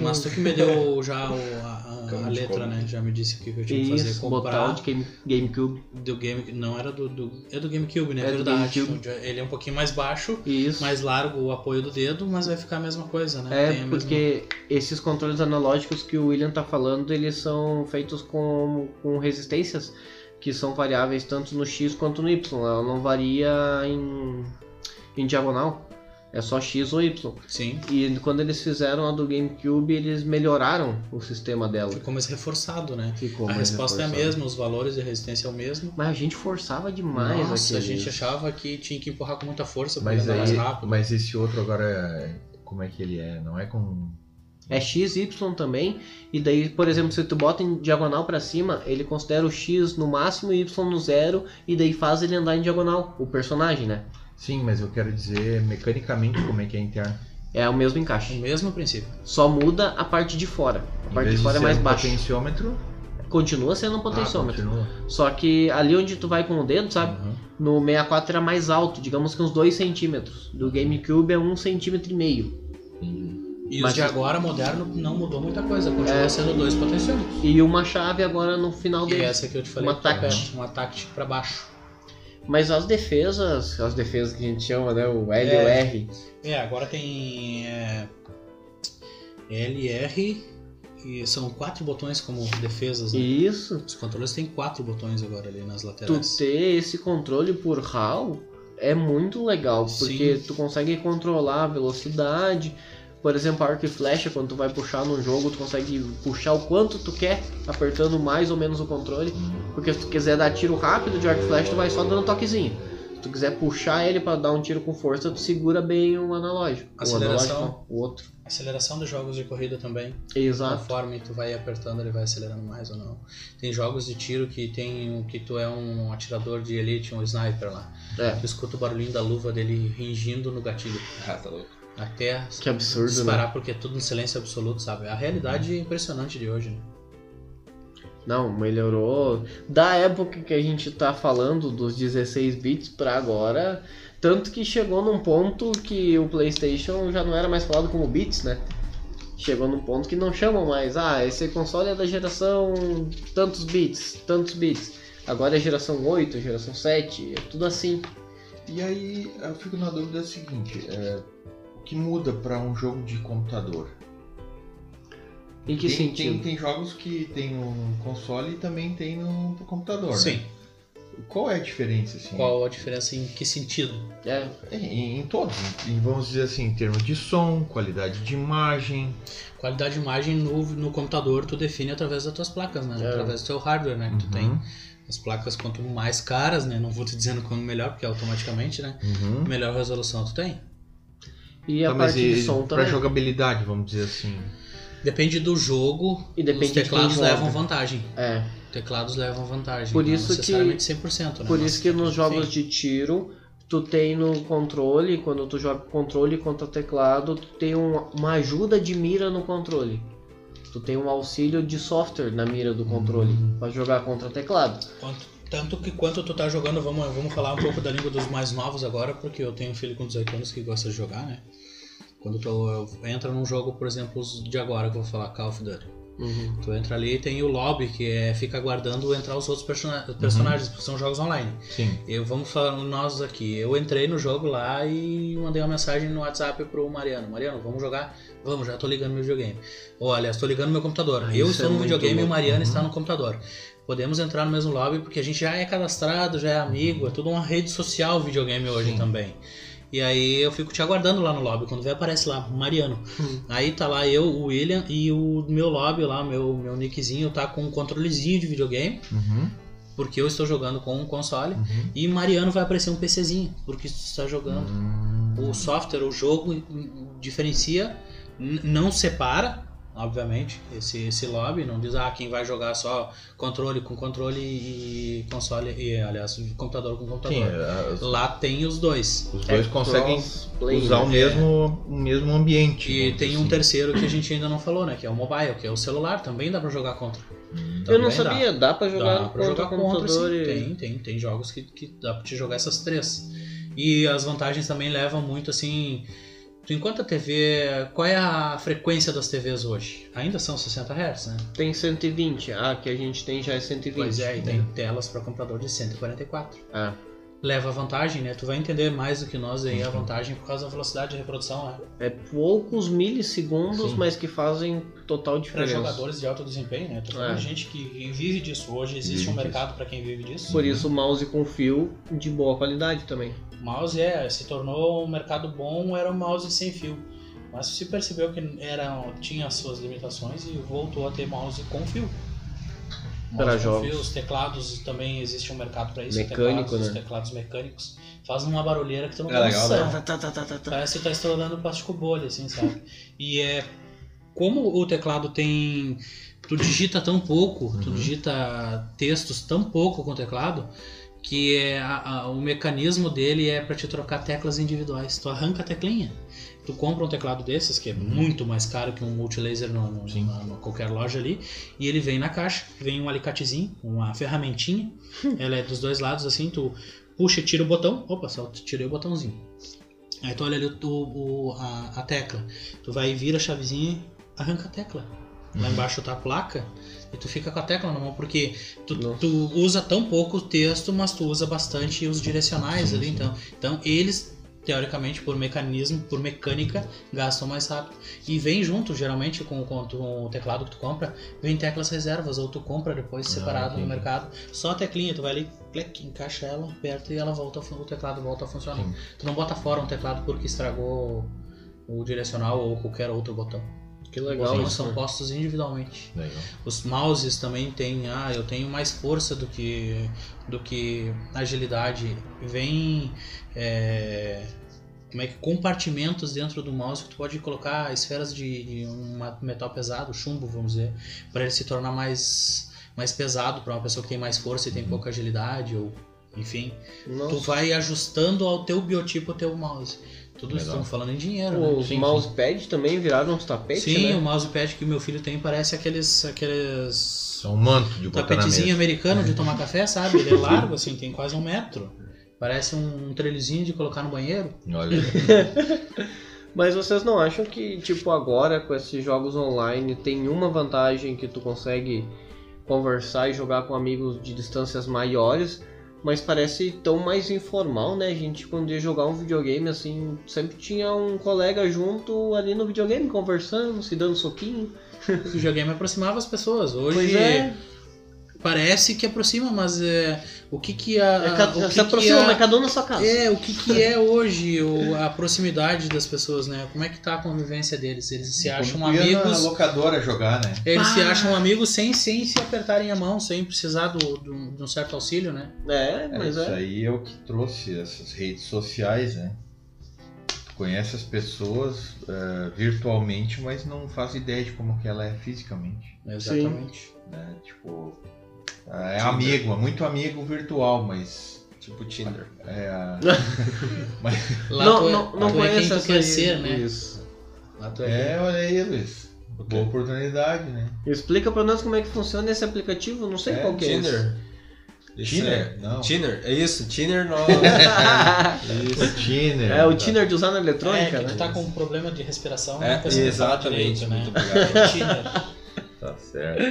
Mas tu que me deu já o- a, a- a letra, né? Já me disse o que eu tinha que fazer, Isso, botar comprar o de Game, GameCube. do Game, não era do, do é do GameCube, né? É do verdade. GameCube. Ele é um pouquinho mais baixo, Isso. mais largo o apoio do dedo, mas vai ficar a mesma coisa, né? É, Tem a mesma- porque esses controles analógicos que o William tá falando, eles são feitos com, com resistências que são variáveis tanto no X quanto no Y. Ela não varia em, em diagonal. É só X ou Y. Sim, E quando eles fizeram a do GameCube, eles melhoraram o sistema dela. ficou mais reforçado, né? Ficou a mais resposta é a reforçado. mesma, os valores de resistência é o mesmo. Mas a gente forçava demais Nossa, a aqueles- gente achava que tinha que empurrar com muita força pra Mas, andar mais rápido. mas esse outro agora, é- como é que ele é? Não é com... É X, Y também. E daí, por exemplo, se tu bota em diagonal pra cima, ele considera o X no máximo e Y no zero. E daí faz ele andar em diagonal, o personagem, né? Sim, mas eu quero dizer mecanicamente como é que é interno. É o mesmo O encaixe. mesmo princípio. Só muda a parte de fora. A Em parte de fora é mais um baixa. potenciômetro, Continua sendo um ah, potenciômetro. continua. Só que ali onde tu vai com o dedo, sabe? Uhum. No 64 era mais alto, digamos que uns 2 centímetros. Do GameCube é 1 um centímetro e meio. E Mas- os de agora, moderno, não mudou muita coisa. Continua É. sendo dois potenciômetros. E uma chave agora no final E dele. essa que eu te falei, Uma é uma táctil pra baixo. Mas as defesas, as defesas que a gente chama, né? O L e o É. R. É, agora tem é, L, R e são quatro botões como defesas. Né? Isso. Os controles têm quatro botões agora ali nas Tu laterais. ter esse controle por HAL é muito legal, porque Sim. tu consegue controlar a velocidade. Por exemplo, arco e flecha, quando tu vai puxar num jogo, tu consegue puxar o quanto tu quer, apertando mais ou menos o controle. Porque se tu quiser dar tiro rápido de arco e flecha, tu vai só dando toquezinho. Se tu quiser puxar ele pra dar um tiro com força, tu segura bem o analógico. O Aceleração. analógico, não, o outro. Aceleração dos jogos de corrida também. Exato. Conforme tu vai apertando, ele vai acelerando mais ou não. Tem jogos de tiro que tem um- que tu é um atirador de elite, um sniper lá. É, Tu escuta o barulhinho da luva dele ringindo no gatilho. Ah, tá louco. Até que absurdo, né? disparar, porque é tudo em silêncio absoluto, sabe? A realidade é impressionante de hoje, né? Não, melhorou. Da época que a gente tá falando, dos 16 bits pra agora, tanto que chegou num ponto que o PlayStation já não era mais falado como bits, né? Chegou num ponto que não chamam mais, ah, esse console é da geração tantos bits, tantos bits. Agora é geração 8, geração 7, é tudo assim. E aí eu fico na dúvida seguinte, é, que muda para um jogo de computador? Em que tem, sentido? Tem, tem jogos que tem no console e também tem no computador. Sim. Né? Qual é a diferença assim? Qual a diferença em que sentido? É, Em, em todos. Vamos dizer assim, em termos de som, qualidade de imagem. Qualidade de imagem no, no computador tu define através das tuas placas, né? É. Através do teu hardware, né? Que tu Uhum. tem. As placas, quanto mais caras, né? Não vou te dizendo quanto melhor, porque automaticamente, né? Uhum. Melhor resolução tu tem. E a Tá, mas parte de e som pra também. jogabilidade, vamos dizer assim. Depende do jogo, E depende os de teclados joga. levam vantagem. É, Teclados levam vantagem. Por não isso que- necessariamente 100%, né? Por isso que nos jogos enfim, de tiro, tu tem no controle, quando tu joga controle contra teclado, tu tem um- uma ajuda de mira no controle. Tu tem um auxílio de software na mira do controle Hum. pra jogar contra teclado. Quanto- tanto que quanto tu tá jogando, vamos, vamos falar um pouco da língua dos mais novos agora, porque eu tenho um filho com 18 anos que gosta de jogar, né? Quando tu entra num jogo, por exemplo, de agora que eu vou falar, Call of Duty. Uhum. Tu entra ali e tem o lobby, que é fica aguardando entrar os outros persona- personagens, porque são jogos online. Sim. Eu vamos falar nós aqui. Eu entrei no jogo lá e mandei uma mensagem no WhatsApp pro Mariano. Mariano, vamos jogar? Vamos, já tô ligando meu videogame. Olha, estou ligando meu computador. Ah, eu estou é no videogame e o. Mariano Uhum. está no computador. Podemos entrar no mesmo lobby porque a gente já é cadastrado, já é amigo, é tudo uma rede social videogame hoje Sim. também. E aí eu fico te aguardando lá no lobby, quando vê aparece lá, Mariano. Hum. Aí tá lá eu, o William e o meu lobby lá, meu, meu nickzinho tá com um controlezinho de videogame, Uhum. porque eu estou jogando com um console. Uhum. E Mariano vai aparecer um PCzinho, porque está jogando. Hum. O software, o jogo hum, diferencia, não separa, obviamente, esse, esse lobby, não diz, ah, quem vai jogar só controle com controle e console, e aliás, computador com Sim, computador. as- Lá tem os dois. os dois É conseguem crossplay, usar né? o mesmo, o mesmo ambiente. E tem dizer um assim. terceiro que a gente ainda não falou, né? Que é o mobile, que é o celular, também dá pra jogar contra. Eu não Também dá. sabia, dá, pra jogar Dá pra jogar computador contra, sim. e... Tem, tem, tem jogos que, que dá pra te jogar essas três. E as vantagens também levam muito assim. Tu enquanto a TV. Qual é a frequência das TVs hoje? Ainda são 60 Hz, né? Tem 120, ah, que a gente tem já é 120. Pois é, e tem telas para computador de 144. Ah, Leva vantagem, né? Tu vai entender mais do que nós aí a vantagem por causa da velocidade de reprodução, né? é poucos milissegundos, Sim. mas que fazem total Para diferença. jogadores de alto desempenho, né? Tô falando É. de gente que vive disso. Hoje existe Vive um mercado para quem vive disso. Por isso o mouse com fio de boa qualidade também. O mouse é, se tornou um mercado bom, era um mouse sem fio. Mas se percebeu que era, tinha as suas limitações e voltou a ter mouse com fio. Jogos. fio, os teclados também existe um mercado para isso. Mecânico, teclados, Os né? teclados mecânicos fazem uma barulheira que tu não É legal, né? Tá, tá, tá, tá, tá. Parece que tá estourando plástico bolha, assim, sabe? e é. Como o teclado tem. Tu digita tão pouco, tu Uhum. digita textos tão pouco com o teclado, que é a- a- o mecanismo dele é para te trocar teclas individuais. Tu arranca a teclinha. Tu compra um teclado desses, que é muito mais caro que um multilaser no, no, Sim. na- na qualquer loja ali, e ele vem na caixa, vem um alicatezinho, uma ferramentinha, ela é dos dois lados assim, tu puxa e tira o botão, opa, só tirei o botãozinho. Aí tu olha ali o, o- a, a tecla. Tu vai e vira a chavezinha e arranca a tecla. lá embaixo tá a placa, e tu fica com a tecla na mão, porque tu, tu usa tão pouco o texto, mas tu usa bastante os direcionais Sim, ali, sim. então. Então eles, teoricamente, por mecanismo, por mecânica, gastam mais rápido. E vem junto, geralmente, com, com com o teclado que tu compra, vem teclas reservas, ou tu compra depois Ah, separado no entendi. mercado. Só a teclinha, tu vai ali, clique, encaixa ela, aperta e ela volta, o teclado volta a funcionar. Sim. Tu não bota fora um teclado porque estragou o direcional ou qualquer outro botão. Que Os legal isso. são postos individualmente. Legal. Os mouses também têm, ah, eu tenho mais força do que do que agilidade. Vem é, como é que compartimentos dentro do mouse que tu pode colocar esferas de, de um metal pesado, chumbo, vamos dizer, para ele se tornar mais mais pesado para uma pessoa que tem mais força e tem pouca agilidade ou enfim, tu Nossa. vai ajustando ao teu biotipo o teu mouse. Tudo isso Legal. estamos falando em dinheiro, né? Os mousepad também viraram uns tapetes, Sim, né? o mousepad que o meu filho tem parece aqueles aqueles São um manto de botar tapetezinho americano de tomar café, sabe? Ele é largo, assim, tem quase um metro. Parece um, um trelizinho de colocar no banheiro. Olha, Mas vocês não acham que, tipo, agora com esses jogos online tem uma vantagem que tu consegue conversar e jogar com amigos de distâncias maiores, mas parece tão mais informal, né? A gente quando ia jogar um videogame assim, sempre tinha um colega junto ali no videogame conversando, se dando soquinho. O videogame aproximava as pessoas. Hoje Pois é, parece que aproxima, mas é, o que que a, é o que se aproxima, que mas a, cada um na sua casa. é, o que que é hoje o- a proximidade das pessoas, né? Como é que tá a convivência deles? Eles se acham Como na amigos, locadora jogar, né? eles se Ah. acham amigos sem, sem se apertarem a mão, sem precisar do, do- de um certo auxílio, né? É, É, mas isso é. aí é o que trouxe essas redes sociais, né? Tu conhece as pessoas eh, virtualmente, mas não faz ideia de como que ela é fisicamente, Exatamente. né? Tipo, é amigo, é muito amigo virtual, mas Tipo Tinder. é Lá não, tu é- não, não tu é quem conheço tu quer aí, ser, né? Isso. Lá tu é É, olha aí, Luiz. quê? Boa oportunidade, né? Explica pra nós como é que funciona esse aplicativo, não sei É, qual que é. Tinder. Isso Tiner? é- Não. Tiner, é isso, Tiner no. O Tiner. É, o tá. Tiner de usar na É, eletrônica, que tu né? tá com um problema de respiração, É, não falar exatamente, direito, né? muito obrigado. Tiner. Tá certo.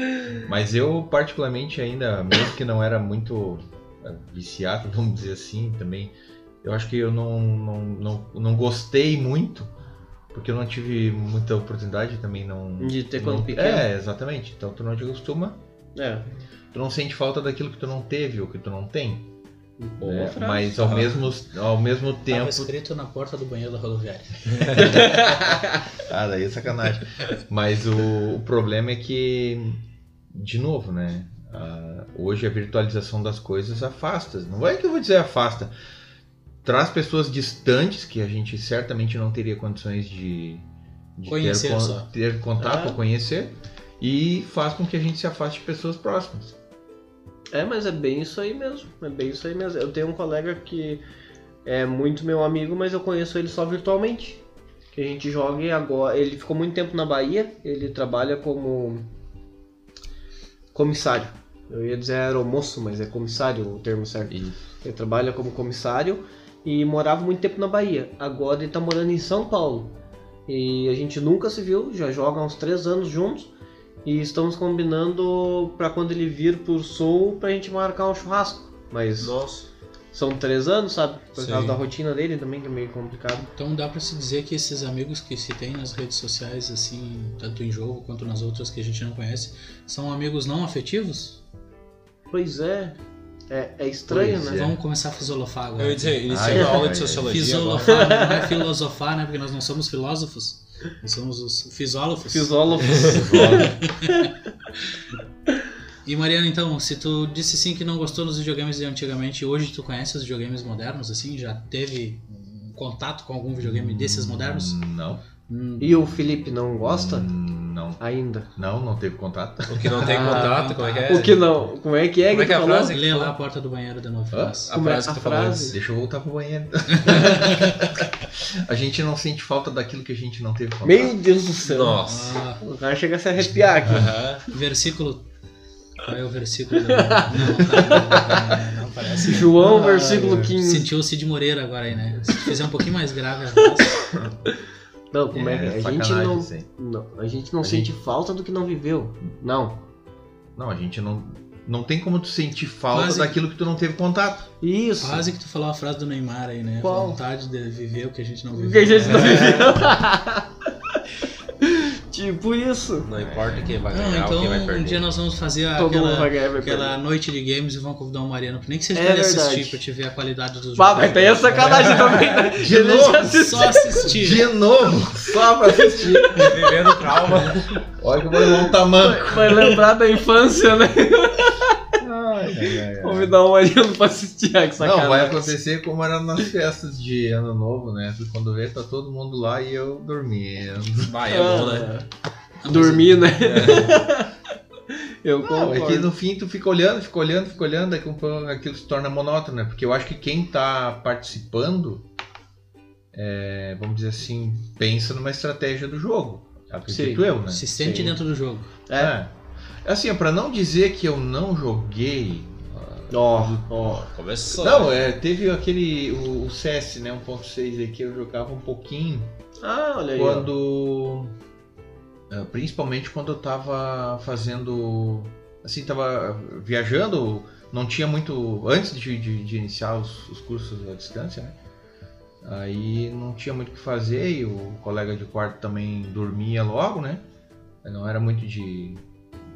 Mas eu, particularmente, ainda, mesmo que não era muito eh, viciado, vamos dizer assim, também, eu acho que eu não, não, não, não gostei muito, porque eu não tive muita oportunidade também, não... De ter quando não- pequeno. É, exatamente. Então tu não te acostuma, É. tu não sente falta daquilo que tu não teve ou que tu não tem. Boa né? frase. Mas ao mesmo, ao mesmo Tava tempo... escrito na porta do banheiro da rodoviária. Ah, daí é sacanagem. Mas o, o problema é que, de novo, né? ah, hoje a virtualização das coisas afasta. Não é que eu vou dizer afasta. Traz pessoas distantes que a gente certamente não teria condições de, de Conhecer ter, ter contato Ah. ou conhecer. E faz com que a gente se afaste de pessoas próximas. É, mas é bem isso aí mesmo. É bem isso aí mesmo. Eu tenho um colega que é muito meu amigo, mas eu conheço ele só virtualmente. Que a gente joga e agora. Ele ficou muito tempo na Bahia, ele trabalha como comissário. Eu ia dizer aeromoço, mas é comissário o termo certo. E Ele trabalha como comissário e morava muito tempo na Bahia. Agora ele tá morando em São Paulo. E a gente nunca se viu, já joga há uns três anos juntos. E estamos combinando pra quando ele vir pro sul pra gente marcar um churrasco. Mas Nossa. são três anos, sabe? Por Sim. causa da rotina dele também, que é meio complicado. Então dá pra se dizer que esses amigos que se tem nas redes sociais, assim, tanto em jogo quanto nas outras que a gente não conhece, são amigos não afetivos? Pois é. É, é estranho, Pois né? É. Vamos começar a filosofar agora. Eu ia dizer, iniciando a aula de sociologia. Filosofar, não é filosofar, né? Porque nós não somos filósofos. Nós somos os fisólogos. Fisólogos. E Mariana, então, se tu disse sim que não gostou dos videogames de antigamente, hoje tu conhece os videogames modernos, assim? Já teve um contato com algum videogame desses modernos? Não. Hum, e o Felipe não gosta? Hum, Não. Ainda. Não, não teve contato. O que não tem Ah, contato, como é que é? O que não? Como é que é Como é que é a falou? frase? Lê lá a porta do banheiro de novo. A Como frase que tu falou. Deixa eu voltar pro banheiro. a gente não sente falta daquilo que a gente não teve contato. Meu Deus do céu. Nossa. Ah, O cara chega a se arrepiar aqui. Versículo. Qual é o versículo? Não, tá, não, não parece. João, Ah, versículo é. 15. Sentiu o Cid Moreira agora aí, né? Se fizer um pouquinho mais grave a voz. Não, como é, que a gente não, aí. não- a gente não A sente gente- falta do que não viveu. Não. Não, a gente não. Não tem como tu sentir falta Quase- daquilo que tu não teve contato. Isso. Quase que tu falou a frase do Neymar aí, né? Qual? Vontade de viver o que a gente não O viveu. que a gente não É. viveu. tipo isso. Não importa quem vai Não, ganhar ou então quem vai um perder. dia nós vamos fazer Todo mundo vai aquela, ganhar vai aquela noite de games e vamos convidar o Mariano, nem que seja É pra ele assistir, verdade. pra te ver a qualidade dos jogos. Mas tem a sacanagem também, né? De Ele novo? já assistiu. Só assistir. De novo, só pra assistir. Vivendo trauma. Olha que vou levar um tamanho. Vai lembrar da infância, né? Convidar o Mariano pra assistir. Ah, que sacanagem. Não, vai acontecer como era nas festas de ano novo, né? Quando vê, tá todo mundo lá e eu dormindo. Vai, é bom, né? Ah, Dormir, né? Eu Não, é que no fim tu fica olhando, fica olhando, fica olhando, como aquilo se torna monótono, né? Porque eu acho que quem tá participando, é, vamos dizer assim, pensa numa estratégia do jogo. Acredito Sim. eu, né? Se sente Sim. dentro do jogo. É. É. Assim, pra não dizer que eu não joguei. Ó, ó. Começou. Não, é, teve aquele. O, o CS, né? 1.6 aí que eu jogava um pouquinho. Ah, olha aí. Quando. é, Principalmente quando eu tava fazendo. Assim, tava viajando, não tinha muito. Antes de, de- de iniciar os, os cursos à distância, né? Aí não tinha muito o que fazer e o colega de quarto também dormia logo, né? Não era muito de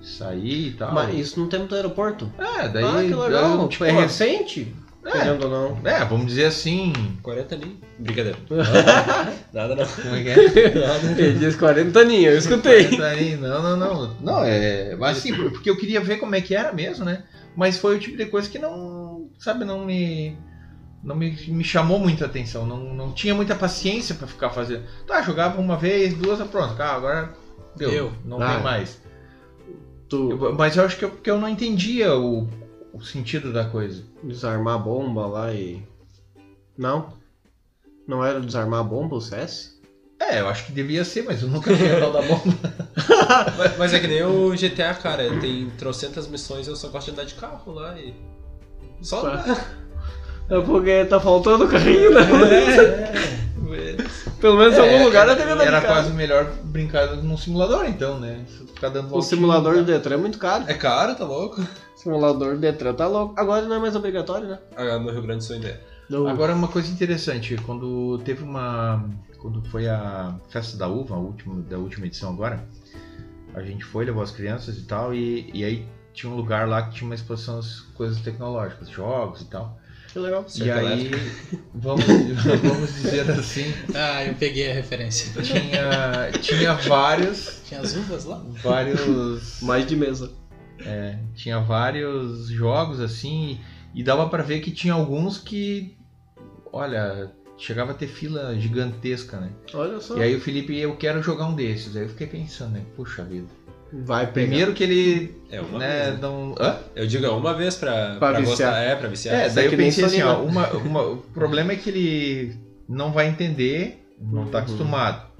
sair e tal. Mas isso no tempo do aeroporto? É, daí. ah, que legal. eu, tipo, é recente? é, Querendo ou não. é, vamos dizer assim. 40 ali. Brincadeira. Nada não. Como é que é? Ele disse 40 aninhos, eu escutei. Tá aí, Não, não, não. Não, é. Mas assim, porque eu queria ver como é que era mesmo, né? Mas foi o tipo de coisa que não. Sabe, não me. Não me, me chamou muita atenção. Não, não tinha muita paciência pra ficar fazendo. Tá, jogava uma vez, duas, pronto. Cara, agora deu. Deu. Não Ah. tem mais. Tu Eu- mas eu acho que eu, que eu não entendia o, o sentido da coisa. desarmar a bomba lá e. Não? Não era desarmar a bomba o CS? É, eu acho que devia ser, mas eu nunca tinha tal da bomba. Mas, mas é que nem o GTA, cara. Tem trocentas missões eu só gosto de andar de carro lá e. Só. É porque tá faltando o carrinho, né? Pelo menos em algum lugar eu teria É, Era carro. quase melhor brincar num simulador, então, né? Ficar dando O simulador tá? do Detran é muito caro. É caro, tá louco? Simulador do Detran tá louco. Agora não é mais obrigatório, né? Ah, no Rio Grande do Sul ainda é. Não. Agora uma coisa interessante, quando teve uma. Quando foi a festa da uva, a última, da última edição agora, a gente foi, levou as crianças e tal, e, e aí tinha um lugar lá que tinha uma exposição das coisas tecnológicas, jogos e tal. Que legal. e Cerca aí, vamos, vamos dizer assim, Ah, eu peguei a referência. tinha, tinha vários. Tinha as uvas lá? Vários. Mais de mesa. Tinha vários jogos assim, e dava pra ver que tinha alguns que. Olha, chegava a ter fila gigantesca, né? Olha só. E aí o Felipe, eu quero jogar um desses. Aí eu fiquei pensando, né? Puxa vida. Vai pegar. Primeiro que ele. É uma né, vez. né? não. Hã? Eu digo é uma vez pra, Pra pra, viciar. gostar. É, pra viciar. É, daí é eu pensei assim, ó, Solina. uma, uma- o problema é que ele não vai entender, não tá Uhum. acostumado.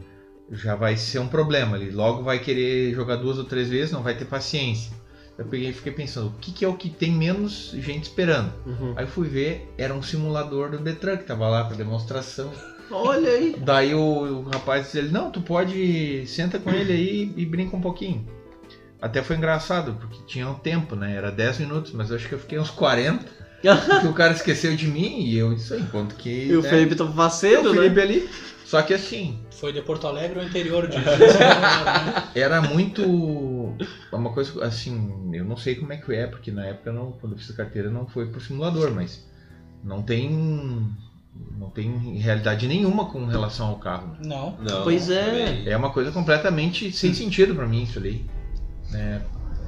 Já vai ser um problema. Ele logo vai querer jogar duas ou três vezes, não vai ter paciência. Eu peguei e fiquei pensando, o que, que é o que tem menos gente esperando? Uhum. Aí eu fui ver, era um simulador do Detran que tava lá pra demonstração. Olha aí. Daí o, o rapaz disse, ele, não, tu pode, senta com ele aí e brinca um pouquinho. Até foi engraçado, porque tinha um tempo, né? Era 10 minutos, mas eu acho que eu fiquei uns 40. Porque o cara esqueceu de mim e eu disse, enquanto que. E o né, Felipe tá o faceiro, né? Felipe ali. Só que assim, Foi de Porto Alegre ou interior de era muito. Uma coisa assim, eu não sei como é que é, porque na época não, quando eu fiz a carteira não foi pro simulador, mas não tem. Não tem realidade nenhuma com relação ao carro. né? Não. Não, Pois é. É uma coisa completamente sem sentido pra mim isso ali. É,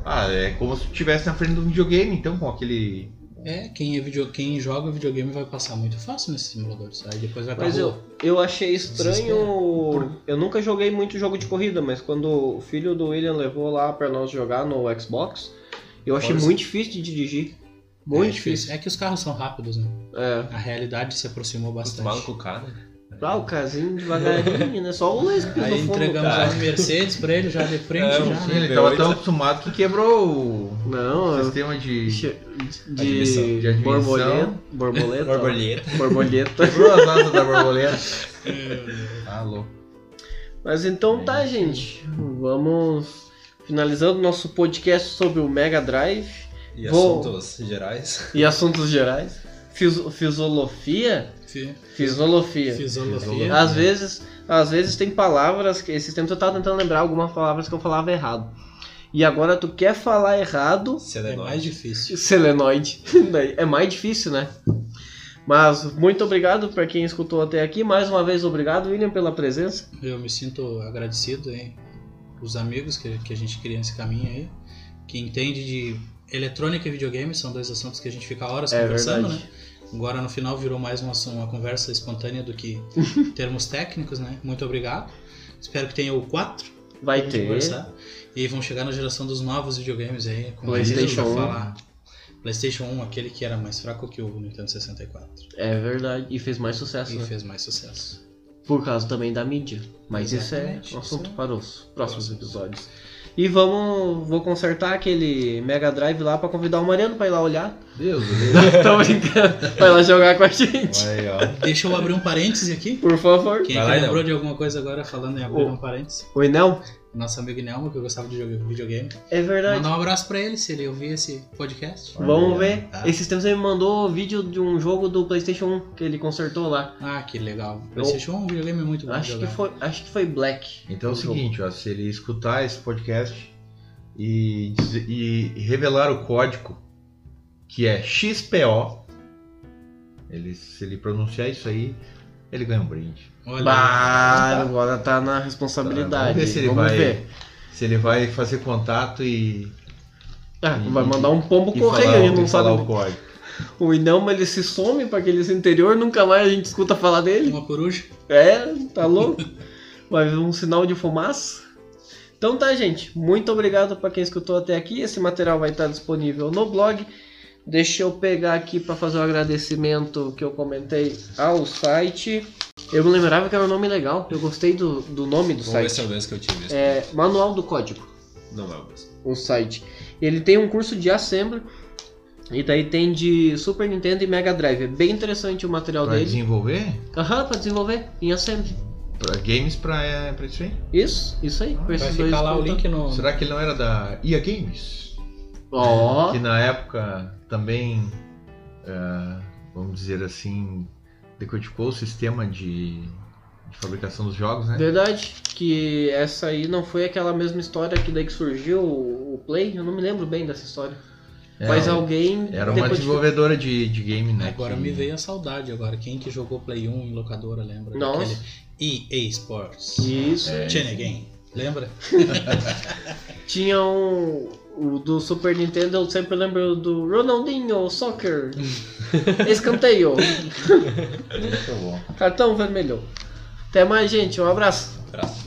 ah, é como se estivesse na frente do videogame, então, com aquele. É, quem, é video, quem joga videogame vai passar muito fácil nesses simuladores. Aí depois vai pra Mas rua. eu, eu achei estranho. Eu nunca joguei muito jogo de corrida, mas quando o filho do William levou lá pra nós jogar no Xbox, eu achei Forza. muito difícil de dirigir. Muito é difícil. É que os carros são rápidos, né? É. A realidade se aproximou Acostumado bastante. com o cara. Ah, o casinho devagarinho, né? Só o Lespe no Aí fundo. entregamos cara. uma Mercedes pra ele já de frente, É, já. Sim, né? ele V8. tava tão acostumado que quebrou o Não, sistema de. de. De admissão. borboleta. Borboleta. Borboleta. Borboleta. Quebrou as asas da borboleta. É. Ah, louco. Mas então tá, gente. Vamos finalizando nosso podcast sobre o Mega Drive E Vou- assuntos gerais. e assuntos gerais. Fis Fisiolofia? Fi- Fisiolofia. Fisiologia. Às vezes, às vezes tem palavras que esses tempos eu tava tentando lembrar algumas palavras que eu falava errado. E agora tu quer falar errado, É Selenoide. mais difícil. selenoide. É mais difícil, né? Mas muito obrigado para quem escutou até aqui. Mais uma vez, obrigado, William, pela presença. Eu me sinto agradecido, hein? Os amigos que, que a gente cria nesse caminho aí, que entende de eletrônica e videogame, são dois assuntos que a gente fica horas É conversando, verdade. né? Agora no final virou mais uma, uma conversa espontânea do que termos técnicos, né? Muito obrigado. Espero que tenha o 4 Vai ter. conversar. E vão chegar na geração dos novos videogames aí, com PlayStation 1. falar. PlayStation 1, aquele que era mais fraco que o Nintendo 64. É verdade. E fez mais sucesso, E né? fez mais sucesso. Por causa também da mídia. Mas isso é Exatamente, um assunto isso é- para os Próximos. episódios. E vamos. Vou consertar aquele Mega Drive lá pra convidar o Mariano pra ir lá olhar. Deus, Deus. Tô brincando. Vai lá jogar com a gente. Aí, ó. Deixa eu abrir um parêntese aqui. Por favor. Quem é lá, que Inel. lembrou de alguma coisa agora falando em abrir Ô. um parênteses? O Inel? Nosso amigo Nelmo, que eu gostava de jogar videogame. É verdade. Mandar um abraço pra ele, se ele ouvir esse podcast. Vamos ver. tá. Esses tempos ele me mandou vídeo de um jogo do PlayStation 1 que ele consertou lá. Ah, que legal. PlayStation 1 é um videogame muito bom Acho que foi, acho que foi Black. Então é o seguinte, ó, se ele escutar esse podcast e, e revelar o código que é XPO, ele, se ele pronunciar isso aí, ele ganha um brinde. Olha, Bah, agora tá na Tá, responsabilidade. vamos ver se ele Vamos vai- ver. Se ele vai fazer contato e, Ah, E- vai mandar um pombo correio, falar, ele e não sabe. o código. O Inelma ele se some pra aquele interior, nunca mais a gente escuta falar dele. uma coruja. É, tá louco? Vai ver um sinal de fumaça. Então tá, gente. Muito obrigado pra quem escutou até aqui. Esse material vai estar disponível no blog. Deixa eu pegar aqui pra fazer o agradecimento que eu comentei ao site. Eu me lembrava que era um nome legal. Eu gostei do, do nome do Vamos ver se é site. o mesmo que eu tive isso. É Manual do Código. Não é o mesmo. o site. Ele tem um curso de assembly e daí tem de Super Nintendo e Mega Drive. É bem interessante o material Pra dele. desenvolver? Aham, pra desenvolver em assembly. Pra games pra, é, pra isso aí? Isso, isso aí. pra Vai ficar lá o link no. Será que ele não era da IA Games? Ó, Que na época também, é, vamos dizer assim, decodificou o sistema de, de fabricação dos jogos, né? verdade. Que essa aí não foi aquela mesma história que daí que surgiu o, o Play. Eu não me lembro bem dessa história. É, Mas alguém. Era uma desenvolvedora de, de game, né? Agora que- me veio a saudade agora. Quem que jogou Play 1 em locadora, lembra? Nossa. Daquele EA Sports. Isso. É. Chain Game. Lembra? Tinha um. O do Super Nintendo eu sempre lembro do Ronaldinho Soccer. Escanteio. Muito bom. Cartão vermelho. Até mais, gente. Um abraço. Abraço.